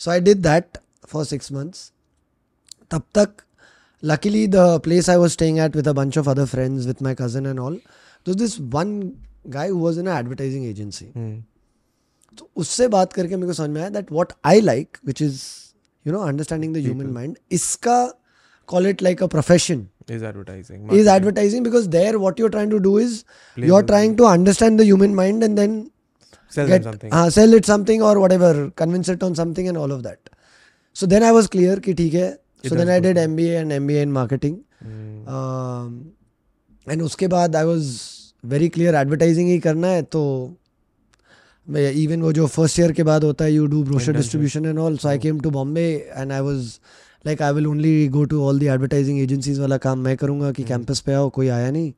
So I did that for six months तब तक Luckily the place I was staying at with a bunch of other friends with my cousin and all तो this one guy who was in advertising agency hmm, तो उससे बात करके मेरे को समझ में आया that what I like which is you know understanding the human mind इसका call it like a profession is advertising is marketing. advertising because there what you're trying to do is Play you're with trying to understand the human mind and then sell get them something हाँ sell it something or whatever convince it on something and all of that so then I was clear कि ठीक है It so then I did. MBA and MBA in marketing hmm, um, and उसके बाद I was very clear advertising ही करना है तो मैं even वो जो first year के बाद होता है you do brochure Internship. distribution and all so I came to Bombay and I was like I will only go to all the advertising agencies वाला काम मैं करूँगा कि कैंपस पे आओ कोई आया नहीं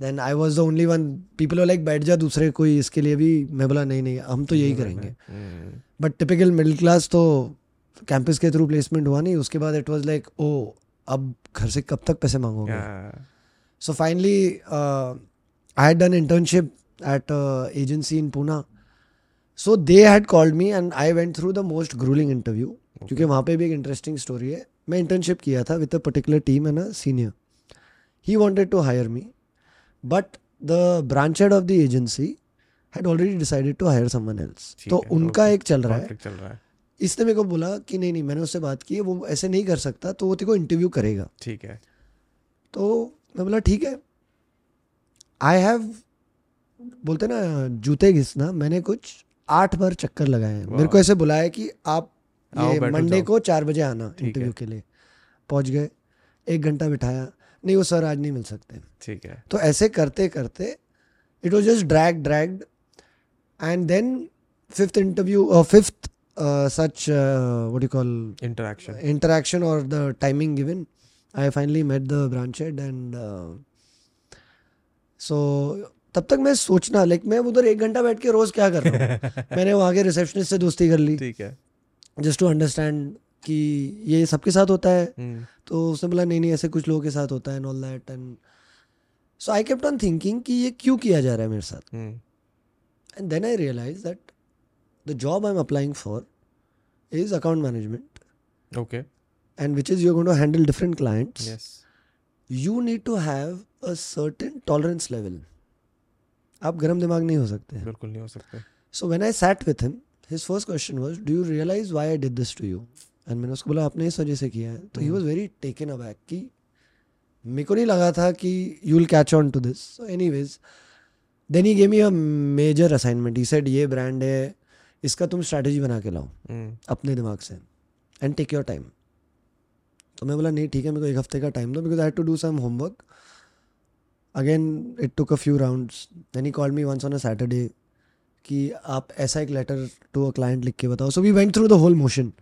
then I was the only one people like बैठ जा दूसरे कोई इसके लिए भी मैं बोला नहीं नहीं हम तो यही करेंगे hmm, but typical middle class तो कैंपस के थ्रू प्लेसमेंट हुआ नहीं उसके बाद इट वाज लाइक ओ अब घर से कब तक पैसे मांगोगे? So finally I had done internship at agency in Poona so they had called me and I went through the most gruelling interview क्योंकि वहाँ पे भी एक इंटरेस्टिंग स्टोरी है। मैं इंटर्नशिप किया था with a particular team and a senior he wanted to hire me but the branch head of the agency had already decided to hire someone else तो उनका एक चल रहा है। इसने मेरे को बोला कि नहीं नहीं मैंने उससे बात की है वो ऐसे नहीं कर सकता तो वो तेरे को इंटरव्यू करेगा। ठीक है। तो मैं बोला ठीक है। आई हैव बोलते ना जूते घिसना मैंने कुछ आठ बार चक्कर लगाए हैं। मेरे को ऐसे बुलाया कि आप ये मंडे को चार बजे आना इंटरव्यू के लिए। पहुँच गए एक घंटा बिठाया। नहीं वो सर आज नहीं मिल सकते। ठीक है। तो ऐसे करते करते it was just drag dragged and then fifth interview fifth such what you call interaction. Interaction or the timing given. I finally met the branch head and uh, so तब तक मैं सोचना लाइक मैं उधर एक घंटा बैठ के रोज क्या कर रहा हूँ? मैंने वहाँ के रिसेप्शनिस्ट से दोस्ती कर ली। ठीक है। जस्ट टू अंडरस्टैंड कि ये सबके साथ होता है। हम्म, तो उसने बोला नहीं नहीं ऐसे कुछ लोगों के साथ होता है and all that and so I kept on thinking कि ये क्यों किया जा रहा है मेरे साथ? And then I realise that the job I am applying for is account management okay and which is you're going to handle different clients yes you need to have a certain tolerance level आप गरम दिमाग नहीं हो सकते बिल्कुल नहीं हो सकते so when I sat with him his first question was, "Do you realize why I did this to you?" And मैंने उसको बोला आपने इस वजह से किया है तो he was very taken aback कि मेरे को नहीं लगा था कि you will catch on to this. So anyways, then he gave me a major assignment. He said ये brand है इसका तुम स्ट्रैटेजी बना के लाओ Hmm. अपने दिमाग से एंड टेक योर टाइम तो मैं बोला नहीं ठीक है मेरे को एक हफ़्ते का टाइम दो because I to do some homework again it took a few rounds then he called me once on a Saturday कि आप ऐसा एक लेटर टू अ क्लाइंट लिख के बताओ so we went through the whole motion.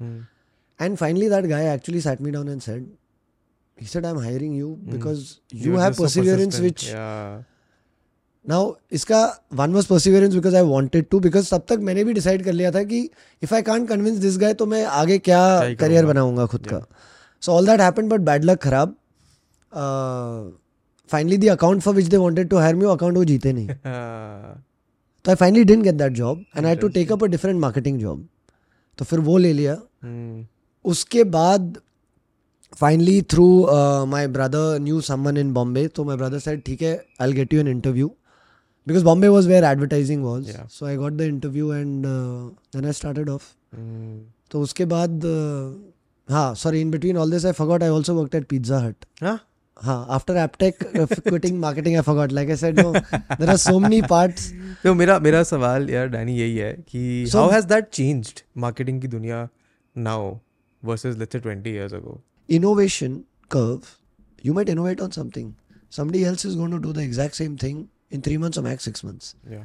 And finally that guy actually sat me down and said he said i'm hiring you because you, were have just so which Yeah. Now इसका one was perseverance because I wanted to because तब तक मैंने भी डिसाइड कर लिया था कि if I can't convince this guy तो मैं आगे क्या करियर? बनाऊँगा खुद का। So all that happened but bad luck खराब। Finally the account for which they wanted to hire me account वो जीते नहीं। Ah. तो I finally didn't get that job and I to take up a different marketing job तो फिर वो ले लिया। Hmm. उसके बाद finally through my brother knew someone in Bombay तो माई ब्रदर सेड ठीक है I get you an interview because Bombay was where advertising was Yeah. So I got the interview and then I started off Hmm. तो उसके बाद uh, हाँ sorry in between all this I forgot I also work at Pizza Hut Huh? हाँ after Aptech quitting marketing I forgot like I said no there are so many parts तो मेरा मेरा सवाल यार डैनी यही है कि So- how has that changed marketing की दुनिया now versus let's say 20 years ago innovation curve, you might innovate on something. Somebody else is going to do the exact same thing in three months or max six months. Yeah.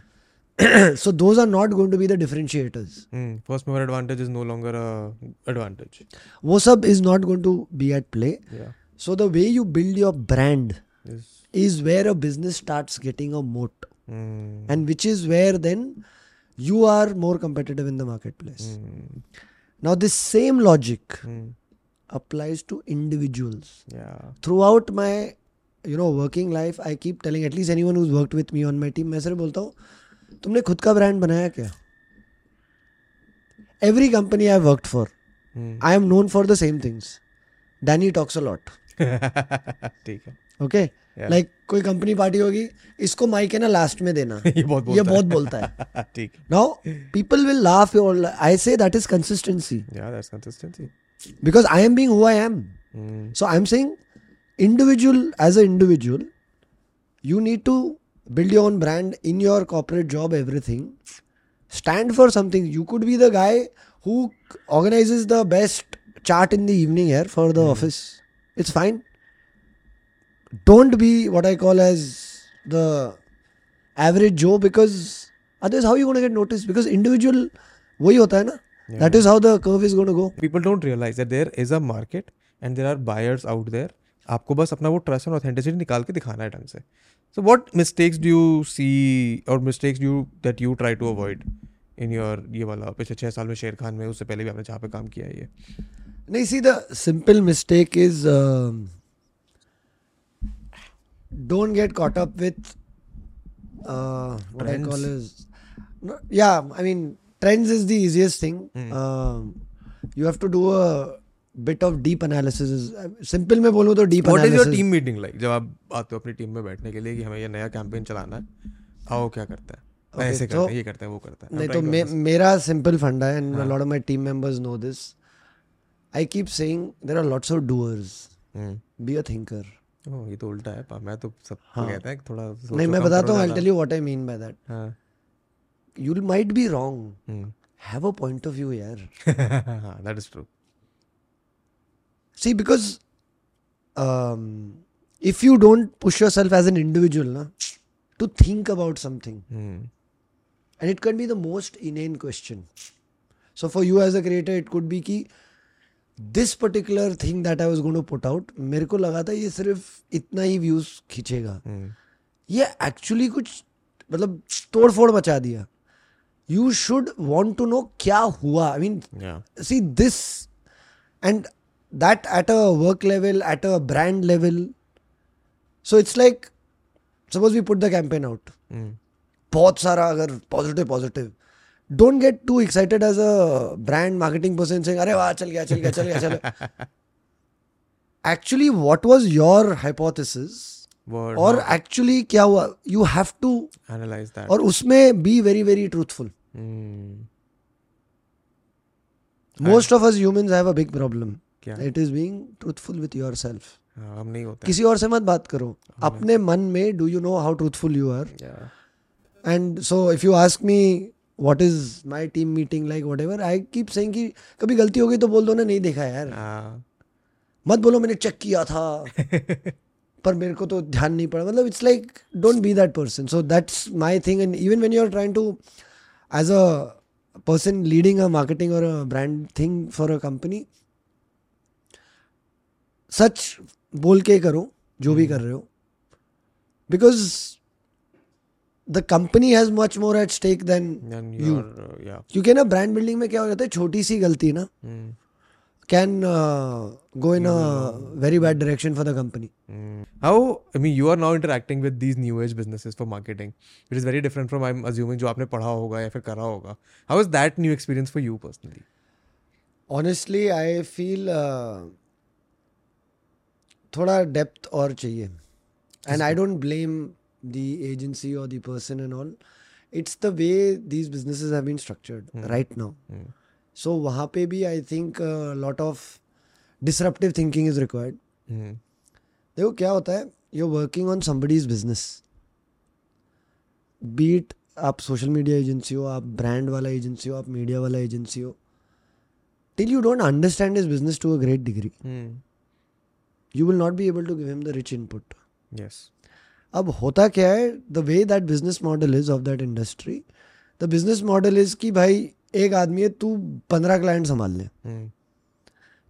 so those are not going to be the differentiators. Mm, first mover advantage is no longer a advantage. WhatsApp is not going to be at play. Yeah. So the way you build your brand yes. is where a business starts getting a moat, mm. and which is where then you are more competitive in the marketplace. Mm. Now this same logic hmm. applies to individuals. Yeah. Throughout my you know working life I keep telling at least anyone work with me on my team मैं सर बोलता हूँ तुमने खुद का ब्रांड बनाया क्या? Every company I work for I am known for the same things Danny talks a lot ठीक है। ओके लाइक कोई कंपनी पार्टी होगी इसको माइक है ना लास्ट में देना। ये बहुत ये बहुत बोलता है। ठीक now people will laugh your I say that is consistency या that's consistency because I am being who I am so I am saying individual as an individual, you need to build your own brand in your corporate job, everything. Stand for something. You could be the guy who organizes the best chart in the evening here for the office. It's fine. Don't be what I call as the average Joe because otherwise how you going to get noticed? Because individual वही होता है ना that is how the curve is going to go. people don't realize that there is a market and there are buyers out there आपको बस अपना वो ट्रस्ट एंड ऑथेंटिसिटी निकाल के दिखाना है ढंग से। So what mistakes do you see और mistakes do that you try to avoid in your ये वाला पिछले छः साल में शेर खान में उससे पहले भी आपने जहाँ पे काम किया ये? नहीं see the mistake is don't get caught up with yeah I mean trends is the easiest thing you have to do a bit of deep analysis. Simple में बोलूँ तो deep what is your analysis. Team meeting like जब आप आते हो अपनी टीम में बैठने के लिए कि हमें ये नया कैंपेन चलाना है आओ क्या करता है Okay, ऐसे करते so- हैं ये करते हैं वो करता है नहीं तो मे, मेरा simple फंडा है and a lot of my team members know this. I keep saying there are lots of doers. Hmm Be a thinker. ओह ये तो उल्टा है मैं तो सब हाँ। कहता है थोड़ा नहीं मैं बताता हूँ I'll ज़्यादा। tell you what I mean by that. हाँ You might be wrong. Hmm Have a point of view, यार. हाँ that is true see because if you don't push yourself as an individual ना to think about something and it can be the most in an question so for you as a creator it could be की this particular thing that I was gonna put out मेरे को लगा था ये सिर्फ़ इतना ही व्यूज़ खींचेगा ये एक्चुअली कुछ मतलब तोड़फोड़ मचा दिया you should want to know क्या हुआ I mean see this and that at a work level at a brand level. So it's like suppose we put the campaign out. हम्म बहुत सारा अगर positive positive don't get too excited as a brand marketing person saying अरे वाह चल गया चल गया चल गया चल actually what was your hypothesis word और एक्चुअली क्या हुआ you have to analyse that और उसमें be very very truthful hmm Most of us humans have a big problem. क्या? It is being truthful with yourself. हाँ, हम नहीं होते किसी और से मत बात करो। अपने मन में do you know how truthful you are and so if you ask me what is my team meeting like whatever I keep saying कि कभी गलती हो गई तो बोल दो ना नहीं देखा यार। हाँ. मत बोलो मैंने चेक किया था। पर मेरे को तो ध्यान नहीं पड़ा। मतलब it's like don't be that person so that's my thing and even when you are trying to as a person leading a marketing or a brand thing for a company सच बोल के करो जो भी कर रहे हो। Because the company has much more at stake than you क्योंकि ना ब्रांड बिल्डिंग में क्या हो जाता है छोटी सी गलती ना can go in very bad direction for the company how I mean you are now interacting with these new age business for marketing it is very different from I assuming जो आपने पढ़ा होगा या फिर करा होगा। How is that new experience for you personally honestly I feel थोड़ा डेप्थ और चाहिए। And I don't blame the agency और the person and all it's the way these businesses have been structured right now. So वहाँ पे भी I think lot of disruptive thinking is required. देखो क्या होता है? You working on somebody's business be it आप सोशल मीडिया एजेंसी हो आप ब्रांड वाला एजेंसी हो आप मीडिया वाला एजेंसी हो till you don't understand is business to a great degree You will not be able to give him the rich input. Yes. अब होता क्या है the way that business model is of that industry the business model is कि भाई एक आदमी है तू पंद्रह क्लाइंट संभाल ले Hmm.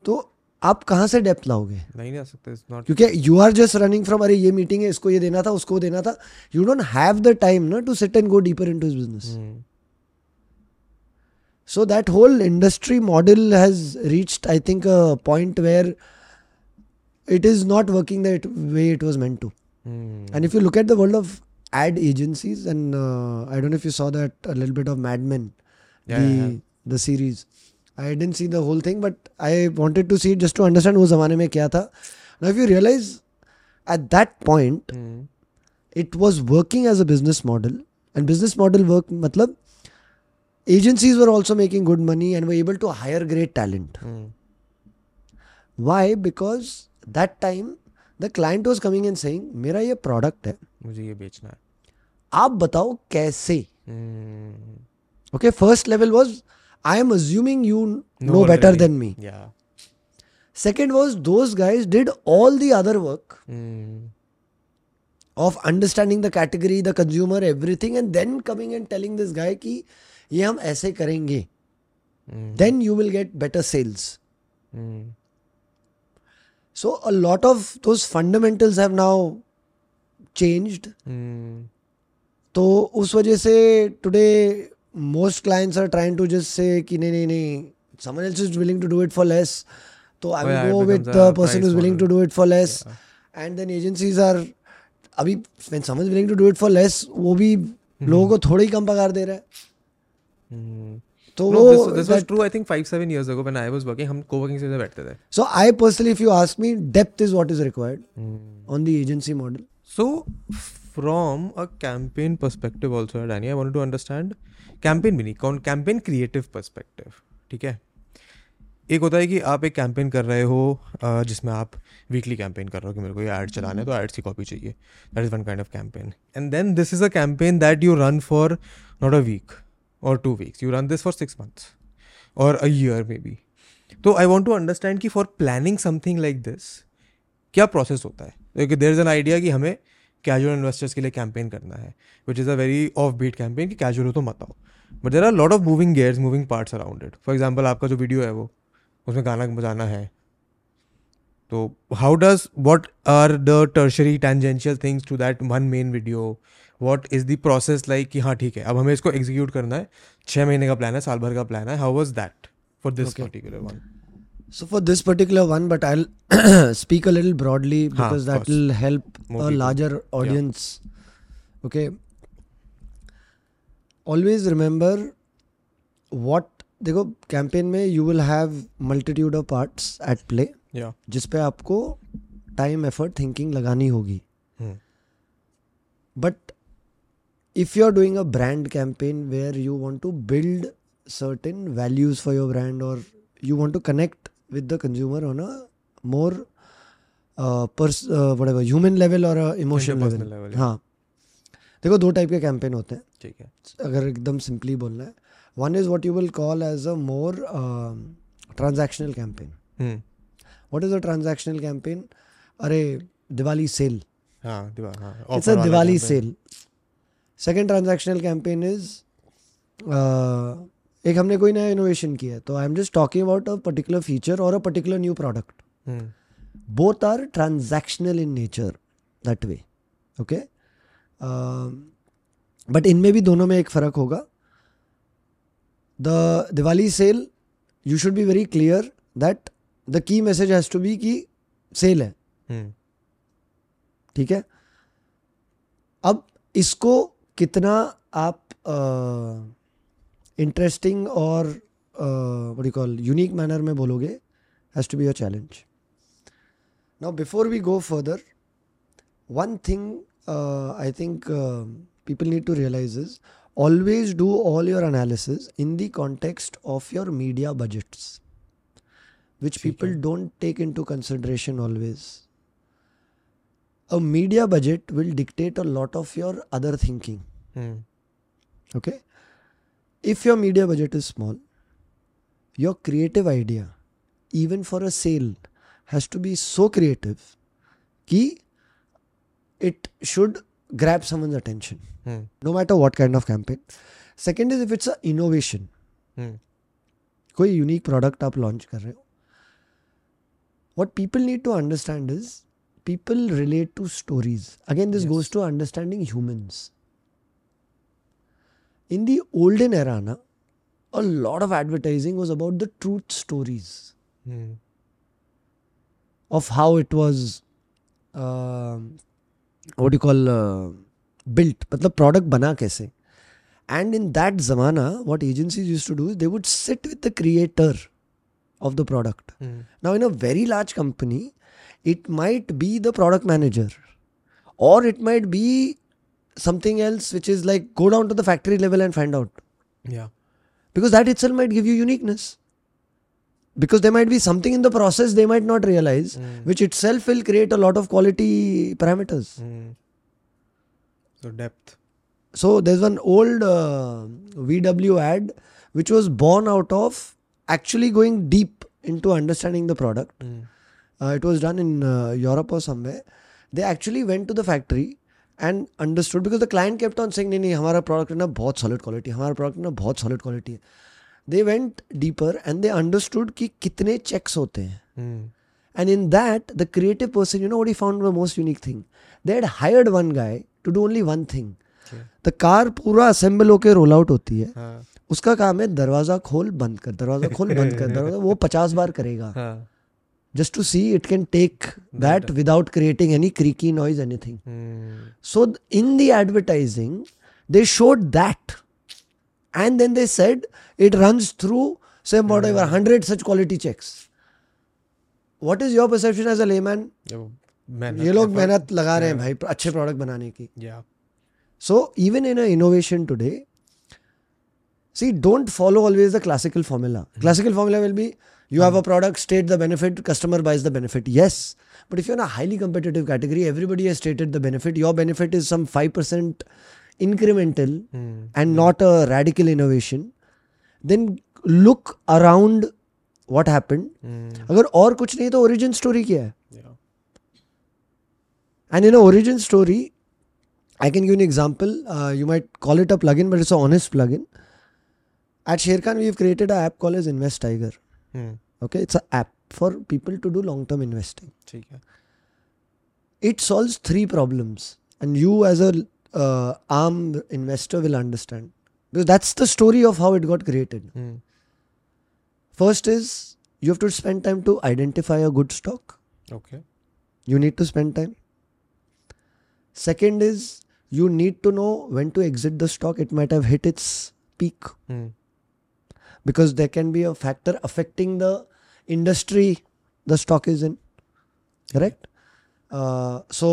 तो आप कहाँ से डेप्थ लाओगे नहीं आ सकते. Not. क्योंकि you are just running from अरे ये मीटिंग है इसको ये देना था उसको देना था you don't have the time ना to sit and go deeper into business so So that whole industry model has reached, I think, a point where it is not working the way it was meant to. Mm. And if you look at the world of ad agencies, and uh, I don't know if you saw that a little bit of Mad Men, yeah, the, yeah. the series. I didn't see the whole thing, but I wanted to see it just to understand what zamane mein kya. Now, if you realize at that point, mm. it was working as a business model, and business model work, matlab, agencies were also making good money and were able to hire great talent. Mm. Why? Because that time the client was coming and saying मेरा ये प्रोडक्ट है। मुझे ये बेचना है। आप बताओ कैसे? Okay first level was I am assuming you know better than me second was those guys did all the other work of understanding the category the consumer everything and then coming and telling this guy कि ये हम ऐसे करेंगे। Then you will get better sales So a lot of those fundamentals have now changed. Hmm. तो उस वजह से today most clients are trying to just say कि नहीं नहीं नहीं someone else is willing to do it for less तो I Oh, will go with the person to model. do it for less Yeah. and then agencies are अभी when someone is willing to do it for less वो भी लोगों को थोड़ा ही कम पगार दे रहा है Hmm. तो वो this was true I think 5 7 years ago when I was working हम कोवर्किंग स्पेस बैठते थे। So I personally if you ask me depth is what is required on the agency model so from a campaign perspective also Danny I want to understand campaign meaning कौन कैंपेन क्रिएटिव पर्सपेक्टिव ठीक है? एक होता है कि आप एक कैंपेन कर रहे हो जिसमें आप वीकली कैंपेन कर रहे हो कि मेरे को ये ऐड चलाना है तो ऐड की कॉपी चाहिए। That is one kind of campaign and then this is a campaign that you run for not a week और two weeks you run this for six months और अ ईयर मे बी तो आई वॉन्ट टू अंडरस्टैंड कि for planning something like this क्या प्रोसेस होता है? देर इज़ एन आइडिया कि हमें कैजुअल इन्वेस्टर्स के लिए कैंपेन करना है which is a very off beat campaign कि कैजुअल हो तो मत आओ. But there are lot of moving gears moving parts around it for example आपका जो वीडियो है वो, उसमें गाना बजाना है. तो how does what are the tertiary tangential things to that one main video what is the process like कि हाँ ठीक है अब हमें इसको एग्जीक्यूट करना है। छः महीने का प्लान है साल भर का प्लान है। How was that for this particular one so for this particular one but I speak broadly because that will help larger audience okay always remember what देखो कैंपेन में you will have multitude of parts at play जिसपे आपको टाइम एफर्ट थिंकिंग लगानी होगी। hmm. But if you're doing a brand campaign where you want to build certain values for your brand or you want to connect with the consumer on a more uh, pers- uh, whatever human level or a emotional level. Interpersonal level, yeah. हाँ देखो दो टाइप के कैंपेन होते हैं ठीक है अगर एकदम सिंपली बोलना है one is what you will call as a more transactional campaign hmm what is a transactional campaign अरे दिवाली सेल हाँ दीवार हाँ इट्स offer अ वाला Diwali campaign. Cell second transactional campaign is एक हमने कोई नया इनोवेशन किया है तो I am just talking about a particular feature और a particular new product both are are in nature that way okay but इनमें भी दोनों में एक फ़र्क होगा। The Diwali sale you should be very clear that the key message has to be कि सेल है। हम्म ठीक है? अब इसको कितना आप इंटरेस्टिंग uh, और वी कॉल यूनिक मैनर में बोलोगे has to be your challenge now before we go further one thing I think people need to realise always do all your analysis in the context of your media budgets which people don't take into consideration always A media budget will dictate a lot of your other thinking. Hmm Okay? If your media budget is small, your creative idea, even for a sale, has to be so creative कि it should grab someone's attention, hmm no matter what kind of campaign. Second is if it's a innovation, हम्म कोई यूनिक प्रोडक्ट आप लॉन्च कर रहे हो what people need to understand is people relate to stories. Again, this yes. goes to understanding humans. In the olden era, na, a lot of advertising was about the truth stories mm. of how it was, uh, what do you call, uh, built. But the product bana kaise. And in that zamana, what agencies used to do is they would sit with the creator of the product. Mm. Now, in a very large company, it might be the product manager. Or it might be something else which is like go down to the factory level and find out. Yeah. Because that itself might give you uniqueness. Because there might be something in the process they might not realize mm. which itself will create a lot of quality parameters. Mm. so depth. So there's one old uh, vw ad which was born out of actually going deep into understanding the product. Mm it was done in uh, Europe or somewhere. They actually went to the factory and understood because the client kept on saying, नहीं नहीं हमारा product है ना बहुत solid quality हमारा product है ना बहुत solid quality है. They went deeper and they understood कि कितने checks होते हैं. हम्म And in that, the creative person, you know what he found the most unique thing? They had hired one guy to do only one thing. Okay. The car पूरा assemble होके roll out होती है. हाँ उसका काम है दरवाज़ा खोल बंद कर दरवाज़ा खोल बंद कर दरवाज़ा वो पचास बार करेगा हाँ just to see it can take that without creating any creaky noise anything hmm so th- in the advertising they showed that and then they said it runs through say whatever 100 such quality checks what is your perception as a layman जब मेहनत ये लोग effort- मेहनत लगा रहे हैं भाई अच्छे प्रोडक्ट बनाने की yeah so even in a innovation today see don't follow always the classical formula classical formula will be you have a product state the benefit customer buys the benefit yes but if you're in a highly competitive category everybody has stated the benefit your benefit is some 5% incremental hmm and not a radical innovation then look around what happened हम्म अगर और कुछ नहीं तो origin story क्या है yeah And in a origin story, I can give you an example. Uh, you might call it a plugin, but it's an honest plugin. At Sherkan, we've created an app called as Invest Tiger. Hmm okay it's an app for people to do long term investing it solves three problems and you as a uh, arm investor will understand. Because that's the story of how it got created. Mm. first is you have to spend time to identify a good stock. Okay. You need to spend time. Second is you need to know when to exit the stock. It might have hit its peak. Mm. because there can be a factor affecting the industry the stock is in correct so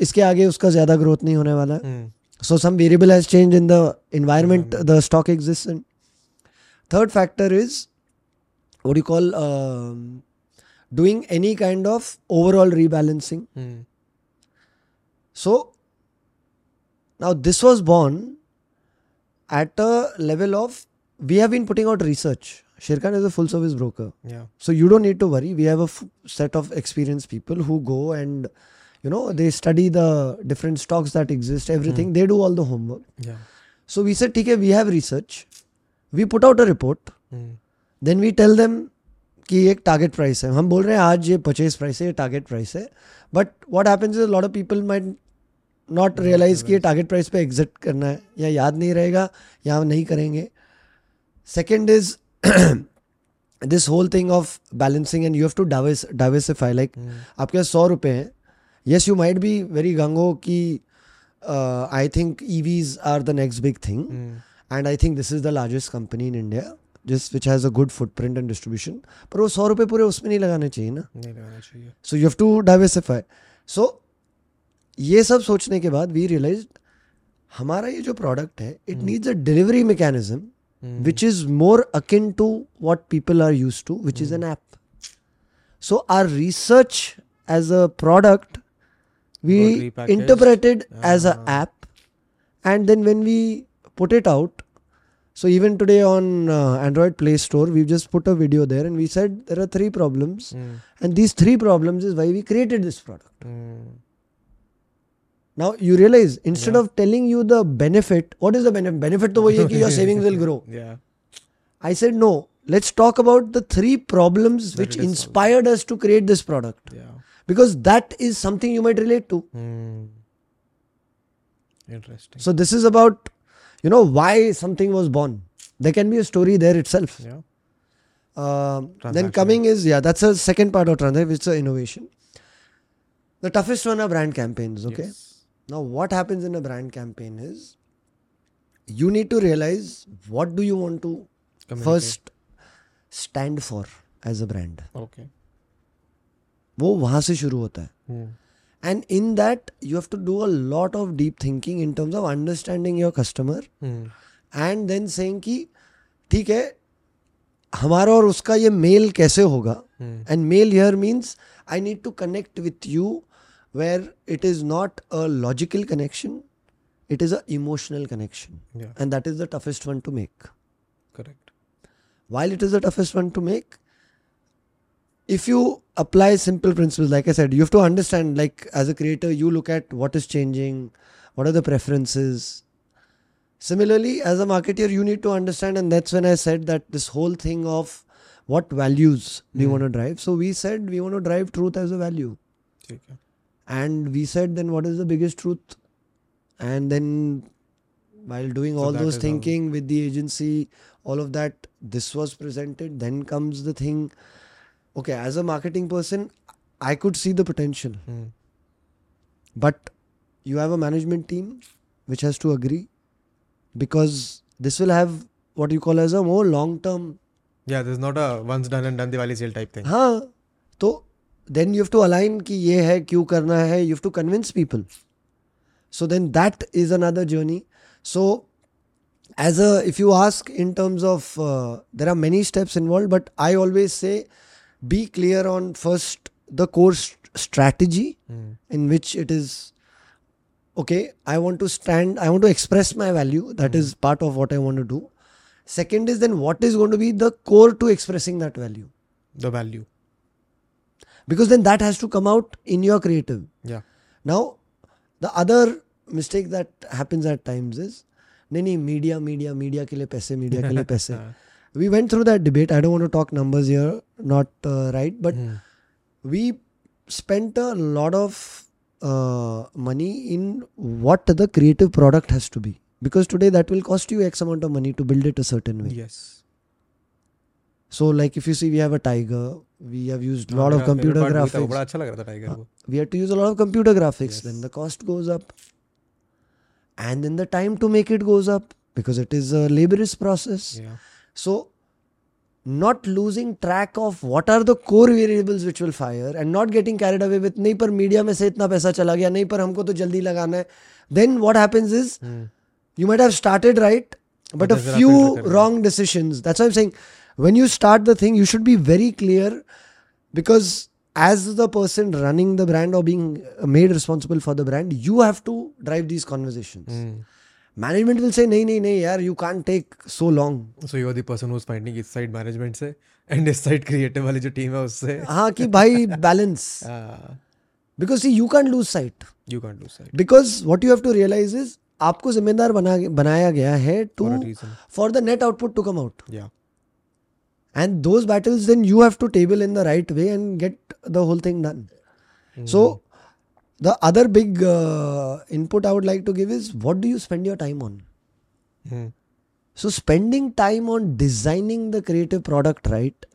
इसके आगे उसका ज़्यादा ग्रोथ नहीं होने वाला है। So some variable has change in the environment the stock exist in third factor is वो you call doing any kind of overall rebalancing so now this was born at a level of we have been putting out research Shirkan is a full service broker. Yeah. So you don't need to worry. We have a f- set of experienced people who go and you know they study the different stocks that exist, everything. Mm. They do all the homework. Yeah. So we said, okay, we have research. We put out a report. Hmm. Then we tell them कि एक टारगेट प्राइस है हम बोल रहे हैं आज ये परचेज प्राइस है ये टारगेट प्राइस है but what happens is lot of people might not realise कि ये टारगेट प्राइस पे एग्जिट करना है या याद नहीं रहेगा या नहीं करेंगे second is this whole thing of balancing and you have to diversify like आपके पास सौ रुपये हैं। Yes you might be very gung ho कि I think EVs are the next big thing. And I think this is the largest company in India जिस which has a good footprint and distribution पर वो सौ रुपये पूरे उसमें नहीं लगाने चाहिए ना। नहीं लगाना चाहिए। So you have to diversify so ये सब सोचने के बाद वी रियलाइज़ हमारा ये जो प्रोडक्ट है it needs a delivery mechanism Hmm. which is more akin to what people are used to, which is an app. So our research as a product, we interpreted as a Ah. app, and then when we put it out, so even today on uh, Android Play Store, we've just put a video there, and we said there are three problems, Hmm. and these three problems is why we created this product now you realize instead yeah. of telling you the benefit what is the benefit benefit to ki your savings will grow. Yeah. I said no let's talk about the three problems that which inspired us to create this product. Yeah. because that is something you might relate to. Mm. interesting. So this is about you know why something was born. There can be a story there itself. Yeah. Uh, then coming is yeah that's a second part of transaction which is innovation. The toughest one are brand campaigns okay? Yes. Now, what happens in a brand campaign is you need to realize what do you want to first stand for as a brand. Okay. वो वहाँ से शुरू होता है Hmm. and in that you have to do a lot of deep thinking in terms of understanding your customer Hmm. and then saying कि ठीक है हमारा और उसका ये मेल कैसे होगा Hmm. and mail here means I need to connect with you where it is not a logical connection it is an emotional connection yeah. and that is the toughest one to make correct while it is the toughest one to make if you apply simple principles like i said you have to understand like as a creator you look at what is changing what are the preferences similarly as a marketer you need to understand and that's when i said that this whole thing of what values mm. do you want to drive so we said we want to drive truth as a value okay and we said then what is the biggest truth and then while doing So all those thinking with the agency all of that this was presented then comes the thing okay as a marketing person i could see the potential Hmm. but you have a management team which has to agree because this will have what you call as a more long term Yeah, there's not a once done and done Diwali sale type thing. हाँ तो Then you have to align कि ये है क्यों करना है you have to convince people so then that is another journey so as a if you ask in terms of there are many steps involve but I always say be clear on first the course strategy Hmm. in which it is okay i want to stand i want to express my value That is part of what i want to do second is then what is going to be the core to expressing that value The value. because then that has to come out in your creative Yeah. now the other mistake that happens at times is नहीं नहीं मीडिया मीडिया मीडिया के लिए पैसे मीडिया के लिए पैसे हाँ. we went through that debate i don't want to talk numbers here not uh, right but Hmm. we spent a lot of uh, money in what the creative product has to be because today that will cost you x amount of money to build it a certain way Yes. so like if you see we have a tiger We have used a lot हाँ, of computer graphics बड़ा अच्छा लग रहा था टाइगर हाँ, को. we had to use a lot of computer graphics Yes. then the cost goes up and then the time to make it goes up because it is a laborious process Yeah. so not losing track of what are the core variables which will fire and not getting carried away with नहीं पर मीडिया में से इतना पैसा चला गया नहीं पर हमको तो जल्दी लगाना है then what happens is Hmm. you might have started right but, But a few है. wrong decisions that's why i'm saying when you start the thing you should be very clear because as the person running the brand or being made responsible for the brand you have to drive these conversations Hmm. management will say nahi nahi nahi yaar you can't take so long So you are the person who's finding इस side management से and इस side creative वाली जो team है उससे हाँ कि भाई balance Ah, because see you can't lose sight you can't lose side because what you have to realize is आपको जिम्मेदार बना बनाया गया है to for a reason. for the net output and those battles then you have to table in the right way and get the whole thing done. So the other big uh, input i would like to give is what do you spend your time on? Hmm. so spending time on designing the creative product right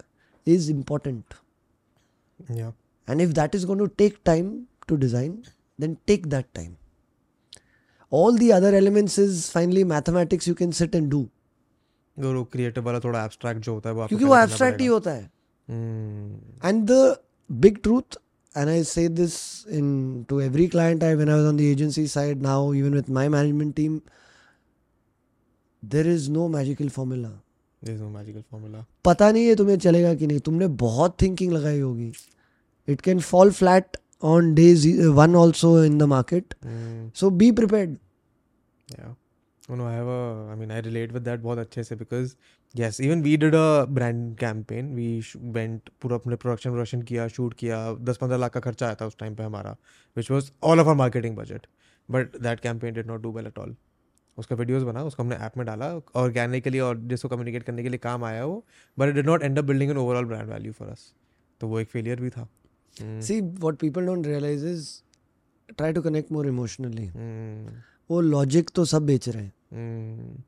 is important. Yeah. and if that is going to take time to design then take that time. All the other elements is finally mathematics you can sit and do वो क्रिएटिव वाला थोड़ा एब्स्ट्रैक्ट जो होता है वो क्योंकि वो एब्स्ट्रैक्ट ही होता है। And the big truth and I say this into every client I when I was on the agency side now even with my management team there is no magical formula पता नहीं है तुम्हें चलेगा कि नहीं। तुमने बहुत थिंकिंग लगाई होगी। It can fall flat on days one also in the market so be prepare Oh no, I have a. I mean, I relate बहुत अच्छे से because yes, even we did a brand campaign. We sh- पूरा अपने प्रोडक्शन प्रोडक्शन किया शूट किया दस पंद्रह लाख का खर्चा आया था उस टाइम पे हमारा which was all of our marketing budget. But that campaign did not do well at all. उसका वीडियोस बना उसको हमने ऐप में डाला ऑर्गेनिकली और जिसको कम्युनिकेट करने के लिए काम आया वो but it did not end up building an overall brand value for us तो वो एक फेलियर भी था. See what people don't realise is try to connect more emotionally Hmm. वो लॉजिक तो सब बेच रहे हैं। हम्म।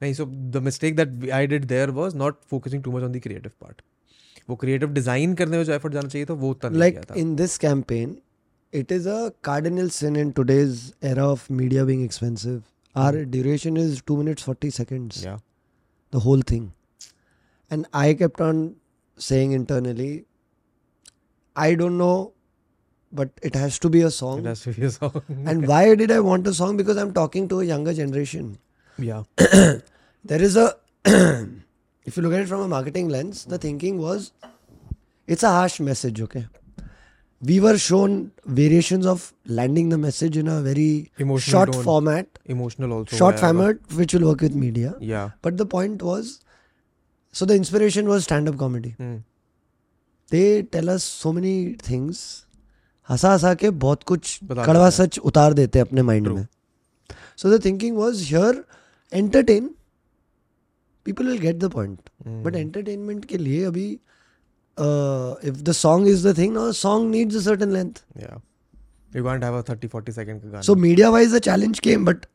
नहीं so the mistake that I did there was not focusing too much on the creative part वो क्रिएटिव डिज़ाइन करने में जो एफर्ट जाना चाहिए था वो उतना like in this campaign it is a cardinal sin in today's era of media being expensive our duration is 2 minutes 40 seconds या the whole thing and I kept on saying internally I don't know but it has to be a song. It has to be a song. and why did I want a song? Because I'm talking to a younger generation. Yeah. there is a, if you look at it from a marketing lens, the thinking was it's a harsh message, okay? We were shown variations of landing the message in a very Emotional short tone. format. Emotional also. Short format, which will work with media. Yeah. But the point was, so the inspiration was stand up comedy. Mm. They tell us so many things Hansa Hansa के बहुत कुछ कड़वा सच उतार देते हैं अपने माइंड में so the thinking was here entertain people will get the point Hmm. But entertainment के लिए अभी if the song is the thing song needs a certain length you can't have a 30 40 second का so media wise the challenge came but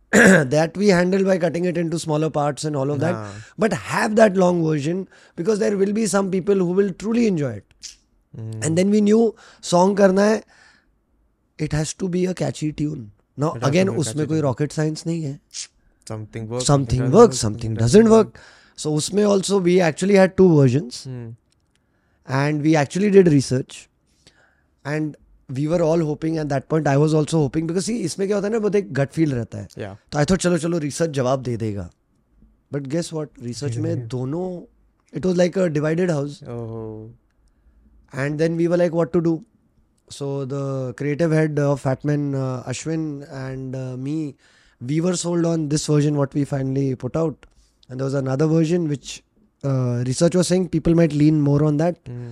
that we handled by cutting it into smaller parts and all of nah. that हाँ. but have that long version because there will be some people who will truly enjoy it Hmm. and then we knew song करना है it has to be a catchy tune now again उसमें कोई रॉकेट साइंस नहीं है। Something work something work something doesn't work so उसमें also we actually had two version and we actually did research and we are all hoping at that point I was also hoping because इसमें क्या होता है ना बहुत एक गट फील रहता है। तो आई थॉट चलो चलो रिसर्च जवाब दे देगा। बट गेस वॉट रिसर्च में दोनों it was like a divided house and then we were like what to do So the creative head of Fatman Ashwin and me we were sold on this version what we finally put out and there was another version which uh, research was saying people might lean more on that Hmm.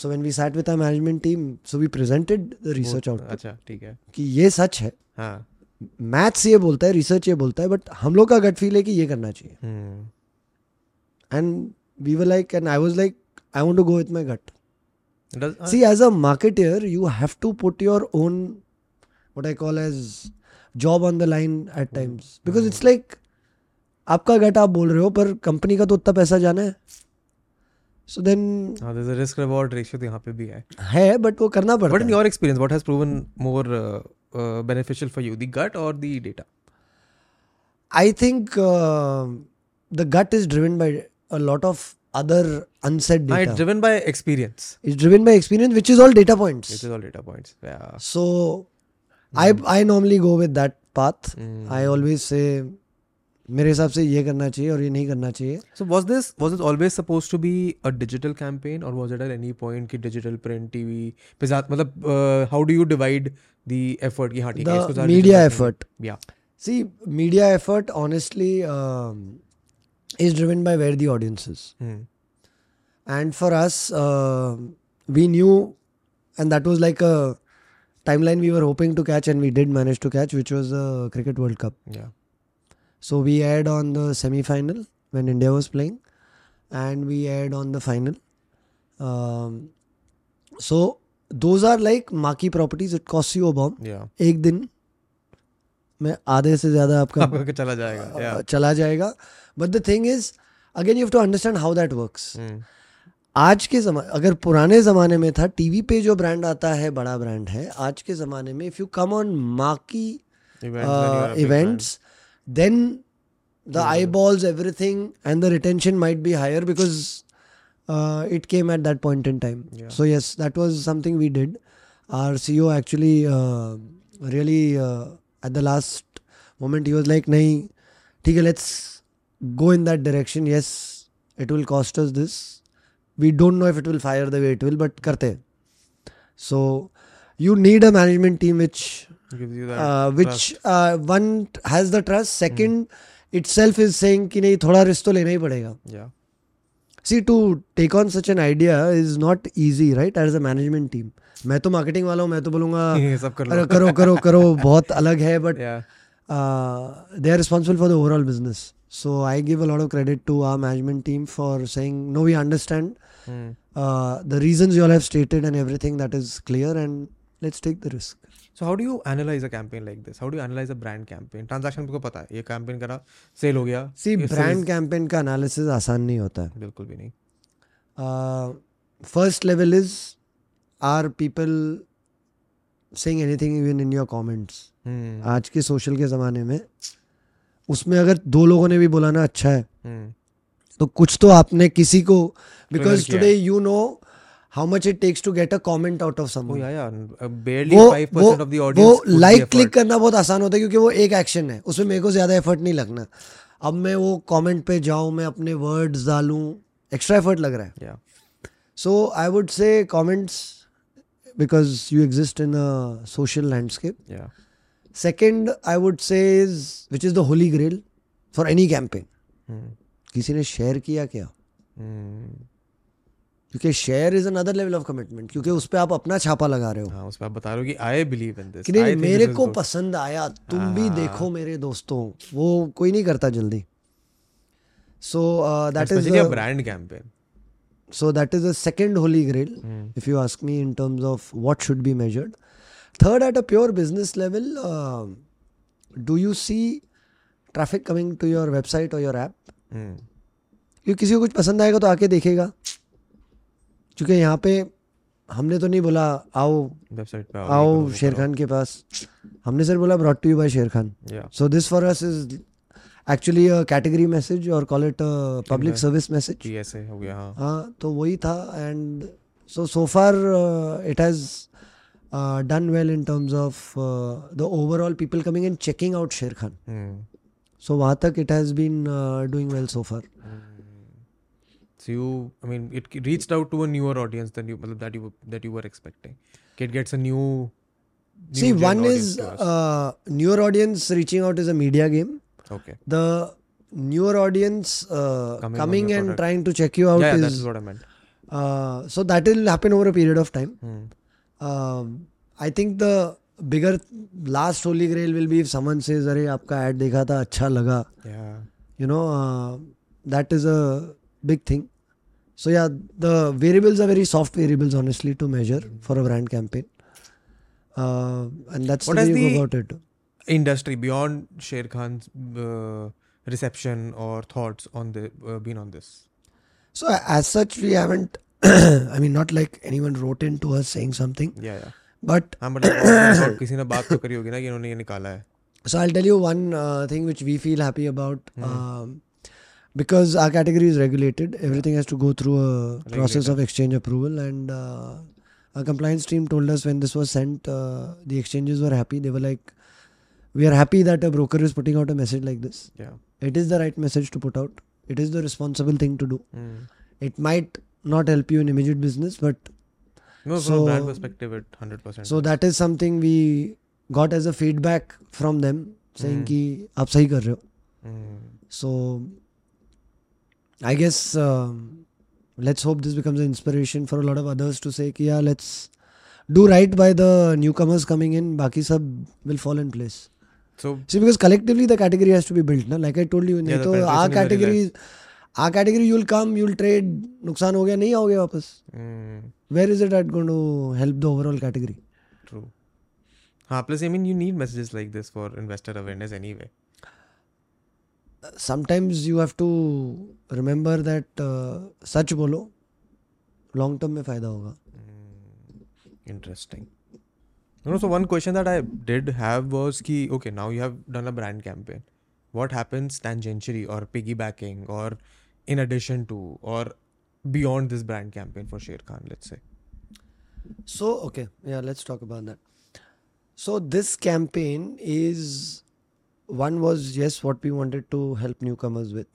so when we sat with our management team so we presented the research वो- output अच्छा ठीक है कि ये सच है हाँ मैथ्स ये बोलता है रिसर्च ये बोलता है बट हम लोग का गट फील है कि ये करना चाहिए Hmm. and we were like and i was like i want to go with my gut Does, uh, see as a marketer you have to put your own what i call as job on the line at times because it's like आपका गट आप बोल रहे हो पर कंपनी का तो उतना पैसा जाना है सो देन हाँ there's a risk reward ratio तो यहाँ पे भी है है बट वो करना But in पड़ता है your experience, what has proven more uh, uh, beneficial for you, the gut or the data? I think the gut is driven by a lot of other unsaid Ah, it's driven by experience. It's driven by experience which is all data points Which is all data points. Yeah. So mm. I I normally go with that path. Mm. I always say मेरे हिसाब से ये करना चाहिए और ये नहीं करना चाहिए So was this was it always supposed to be a digital campaign or was it at any point कि digital print TV पे ज़्यादा मतलब uh, how do you divide the effort कि हाँ ठीक है इसको the media effort. See, media effort honestly um, is driven by where the audience is. Mm. And for us, uh, we knew, and that was like a timeline we were hoping to catch, and we did manage to catch, which was the Cricket World Cup. Yeah. So we aired on the semi final when India was playing, and we aired on the final. Um, so those are like marquee properties. It costs you a bomb. Yeah. Ek din में आधे से ज़्यादा आपका आपका चला जाएगा. Yeah. चला जाएगा but the thing is again you have to understand how that works. आज के जमा अगर पुराने ज़माने में था टीवी पे जो ब्रांड आता है बड़ा ब्रांड है आज के ज़माने में if you come on big events then the eyeballs everything and the retention might be higher because it came at that point in time Yeah. so yes that was something we did our ceo actually uh, really uh, at the last moment he was like nahi okay, let's go in that direction. Yes it will cost us this. We don't know if it will fire the way it will but karte so you need a management team which uh, which uh, one has the trust. Second mm. itself is saying ki nahi thoda risk to lena hi padega. Yeah. See to take on such an idea is not easy right as a management team. मैं तो मार्केटिंग वाला हूँ मैं तो बोलूँगा ये सब कर लो. करो करो करो बहुत अलग है but. They are responsible for the overall business so I give a lot of credit to our management team for saying no we understand. The reasons you all have stated and everything that is clear and let's take the risk So how do you analyze a campaign like this? How do you analyze a brand campain? को पता है ये campaign करा सेल हो गया सी ब्रांड कैंपेन का एनालिसिस आसान नहीं होता है बिल्कुल भी नहीं first level is are people saying anything even in your comments. आज के सोशल के ज़माने में उसमें अगर दो लोगों ने भी बोला ना अच्छा है Hmm. तो कुछ तो आपने किसी को because today you know how much it takes to get a comment out of someone वो वो लाइक क्लिक करना बहुत आसान होता है क्योंकि वो एक एक्शन है उसमें मेरे को ज़्यादा एफर्ट नहीं लगना। अब मैं वो कमेंट पे जाऊँ मैं अपने वर्ड्स डालूं एक्स्ट्रा एफर्ट लग रहा है। So I would say say comments because you exist in a social landscape. Yeah. Second, I would say is which is the holy grail for any campaign. Hmm. किसी ने शेयर किया क्या Hmm. क्योंकि share is another level of commitment क्योंकि उस पर आप अपना छापा लगा रहे हो हाँ उसमें आप बता रहे हो कि आई बिलीव इन दिस कि नहीं मेरे को पसंद आया तुम भी देखो मेरे दोस्तों वो कोई नहीं करता जल्दी so that is brand campaign So that is the second holy grail, mm. if you ask me, in terms of what should be measured. Third, at a pure business level, uh, do you see traffic coming to your website or your app? क्योंकि किसी को कुछ पसंद आएगा तो आके देखेगा क्योंकि यहाँ पे हमने तो नहीं बोला आओ वेबसाइट पे आओ शेर खान के पास हमने सिर्फ़ बोला brought to you by Sher Khan so this for us is actually category message और call it public service message हो गया हाँ हाँ तो वही था and so so far it has done well in terms of the overall people coming and checking out Sher Khan Hmm. So वहाँ तक it has been doing well so far So you, I mean, it reached out to a newer audience than you, मतलब that you that you were expecting. It gets a new. new See, one is uh, newer audience reaching out is a media game. okay. The newer audience uh, Coming on coming your and product. trying to check you out Yeah, yeah, that's is what I meant. uh, so that will happen over a period of time. Hmm. Um, I think the bigger last holy grail will be if someone says, "अरे आपका ad देखा था अच्छा लगा," Yeah. you know, uh, that is a big thing. So yeah, the variables are very soft variables, honestly, to measure for a brand campaign, uh, and that's What the has way you go the- about it. Industry beyond Sher Khan's uh, reception or thoughts on the uh, been on this. So a- as such, we haven't. I mean, not like anyone wrote in to us saying something, Yeah, yeah. but हाँ मतलब और- और किसी ने बात तो करी होगी ना कि इन्होंने ये निकाला है. So I'll tell you one uh, thing which we feel happy about. Um, because our category is regulated, everything has to go through a process of exchange approval. And uh, our compliance team told us when this was sent, uh, the exchanges were happy. They were like, "We are happy that a broker is putting out a message like this." Yeah. It is the right message to put out. It is the responsible thing to do. Mm. It might not help you in immediate business, but No, from So- a brand perspective, it 100%. so that is something we got as a feedback from them saying Hmm. कि आप सही कर रहे हो. Mm. So I guess um, let's hope this becomes an inspiration for a lot of others to say कि yeah let's do right by the newcomers coming in. बाकी सब will fall in place. So, See, because collectively the category has to be built, na? Like I told you, Yeah, नहीं तो our is category, our category you'll come, you'll trade, नुकसान हो गया नहीं आओगे वापस. mm, Where is it that going to help the overall category? true. हाँ, plus, I mean, you need messages like this for investor awareness anyway. Sometimes you have to remember that uh, सच बोलो long term में फ़ायदा होगा. Interesting. Know, so one question that I did have was ki, okay, now you have done a brand campaign. What happens tangentially or piggybacking or in addition to or beyond this brand campaign for Sher Khan, let's say? So okay, yeah, let's talk about that. So this campaign is one was yes what we wanted to help newcomers with.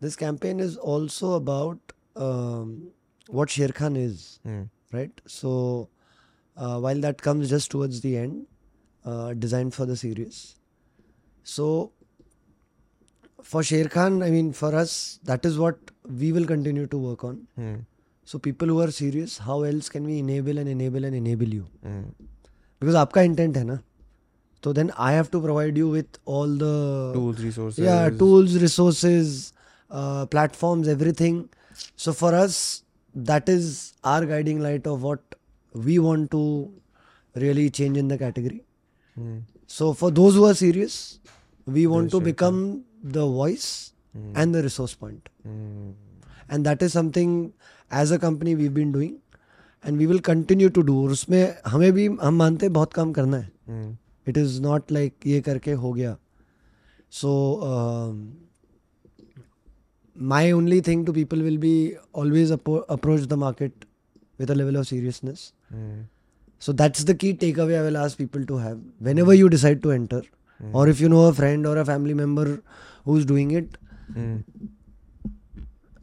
This campaign is also about um, what Sher Khan is, Hmm. right? So uh, while that comes just towards the end, uh, designed for the series. So for Sher Khan, I mean for us, that is what we will continue to work on. Hmm. So people who are serious, how else can we enable and enable and enable you? Hmm. Because आपका intent है ना तो then I have to provide you with all the Tools, resources. yeah tools, resources, uh, platforms, everything. So for us, that is our guiding light of what we want to really change in the category. Hmm. So for those who are serious, we want to Sure, become the voice Hmm. and the resource point. Hmm. and that is something as a company we've been doing and we will continue to do और उसमें हमें भी हम मानते हैं बहुत काम करना है Hmm. It is not like ये करके हो गया सो my only thing to people will be always appro- approach the market with a level of Hmm. so that's the key takeaway i will ask people to have whenever you decide to enter Hmm. or if you know a friend or a family member who's doing it Hmm.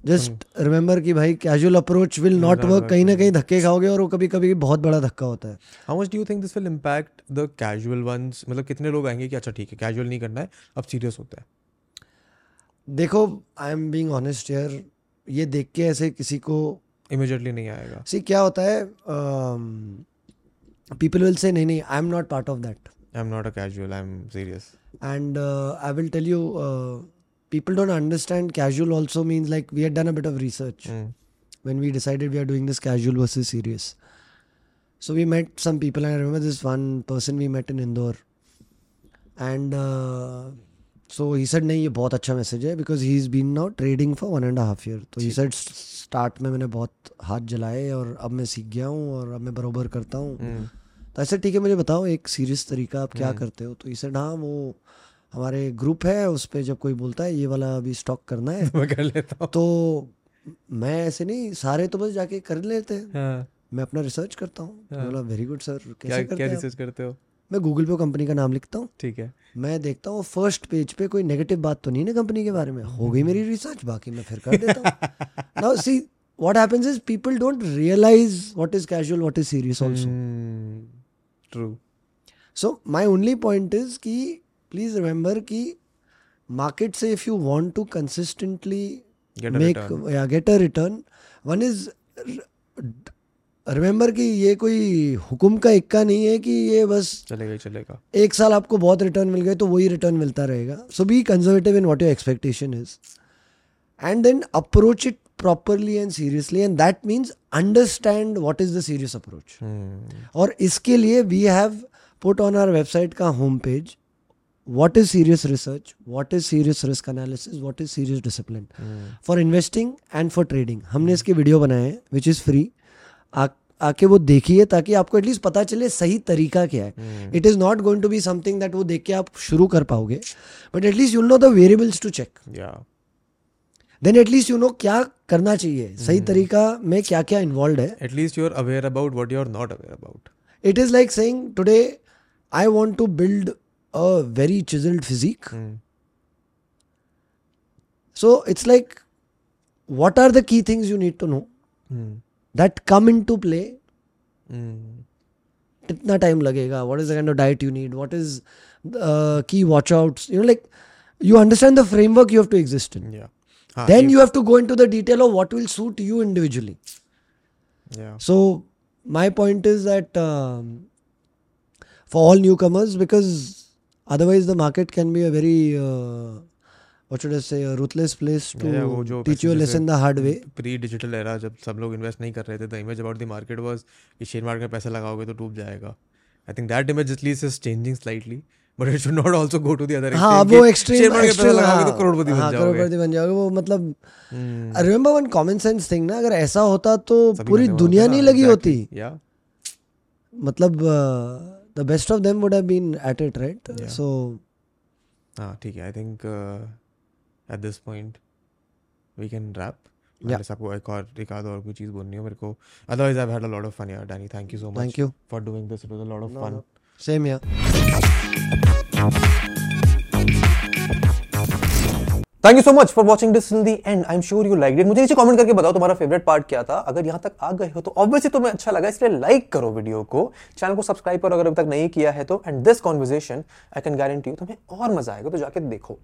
Just remember कि भाई casual approach will not not work work, कहीं ना कहीं धक्के खाओगे और वो कभी कभी बहुत बड़ा धक्का होता है How much do you think this will impact the casual ones? मतलब कितने लोग आएँगे कि अच्छा ठीक है कैजुअल नहीं करना है अब सीरियस होता है देखो आई एम बीइंग ऑनेस्ट यार ये देख के ऐसे किसी को इमीडिएटली नहीं आएगा सी क्या होता है पीपल विल से नहीं नहीं I am not part of that I am not a casual I am serious and uh, I will tell you, uh, people don't understand casual also means like we had done a bit of research Hmm. when we decided we are doing this casual versus serious. So we met some people, and I remember this one person we met in Indore, and uh, so he said नहीं ये बहुत अच्छा मैसेज है because he's been now trading for one and a half year. तो he said start में मैंने बहुत हाथ जलाए और अब मैं सीख गया हूँ और अब मैं बरोबर करता हूँ। Hmm. तो ऐसे ठीक है मुझे बताओ एक सीरियस तरीका आप क्या करते हो? तो इसे हाँ वो हमारे ग्रुप है उस पर जब कोई बोलता है ये वाला अभी स्टॉक करना है। मैं कर लेता हूँ। तो मैं ऐसे नहीं सारे तो बस जाके कर लेते हैं। हाँ. मैं अपना रिसर्च करता हूँ। बोला वेरी गुड सर कैसे क्या करते क्या हैं रिसर्च करते हो? मैं गूगल पे कंपनी का नाम लिखता हूँ। ठीक है। मैं देखता हूँ फ़र्स्ट पेज पे कोई नेगेटिव बात तो नहीं ना कंपनी के बारे में। हो गई मेरी रिसर्च बाकी मैं फिर कर देता हूँ। Now see what happens is people don't realise what is casual what is serious also true so my only point is कि प्लीज़ रिमेंबर कि मार्केट से if you want to consistently make या get a return one is remember कि ये कोई हुक्म का इक्का नहीं है कि ये बस चलेगा ही चलेगा। एक साल आपको बहुत रिटर्न मिल गए तो वही रिटर्न मिलता रहेगा। So be conservative in what your expectation is and then approach it properly and seriously and that means understand what is the serious approach. और इसके लिए we have put on our website का home page what is serious research what is serious risk analysis what is serious discipline for investing and for trading. हमने इसके वीडियो बनाए हैं विच इज़ फ्री आके वो देखिए ताकि आपको एटलीस्ट पता चले सही तरीका क्या है। It is not going to be something that वो देख के आप शुरू कर पाओगे। But at least you know the variables to check then at least you know क्या करना चाहिए। mm. सही तरीका में क्या क्या इन्वॉल्व है at least you're aware about what you not aware about it is like saying today I want to build a very chiselled physique so it's like what are the key things you need to know that come into play? Hmm. कितना टाइम लगेगा what is the kind of diet you need what is uh, key watch outs you know like you understand the framework you have to exist in Yeah. हाँ, then if- you have to go into the detail of what will suit you individually Yeah. so my point is that um, for all newcomers because otherwise the market can be a very uh, what should i say a ruthless place to Yeah, वो जो teach you a lesson the hard way pre digital era जब सब लोग इन्वेस्ट नहीं कर रहे थे the image about the market was कि शेयर मार्केट में पैसा लगाओगे तो डूब जाएगा I think that image at least is changing slightly but it should not also go to the other हाँ वो एक्सट्रीम शेयर मार्केट में पैसा लगाओगे तो करोड़पति हाँ बन जाओगे करोड़पति बन जाओगे वो मतलब Hmm. I remember one common sense thing ना अगर ऐसा होता तो पूरी दुनिया नहीं लगी होती Yeah. मतलब the best of them would have been at it right Yeah. So हाँ ठीक है I think at this point we can wrap unless आपको एक और एक आध और कोई चीज़ बोलनी हो मेरे को. Otherwise I had a lot of fun यार Danny thank you so much thank you for doing this it was a lot of fun. Same here thank you so much for watching this till the end I am sure you like it मुझे नीचे कमेंट करके बताओ तुम्हारा फेवरेट पार्ट क्या था. अगर यहाँ तक आ गए हो तो ऑब्वियसली तुम्हें अच्छा लगा इसलिए लाइक करो वीडियो को. चैनल को सब्सक्राइब करो अगर अभी तक नहीं किया है तो. And this conversation I can guarantee you तुम्हें और मज़ा आएगा तो जाके देखो.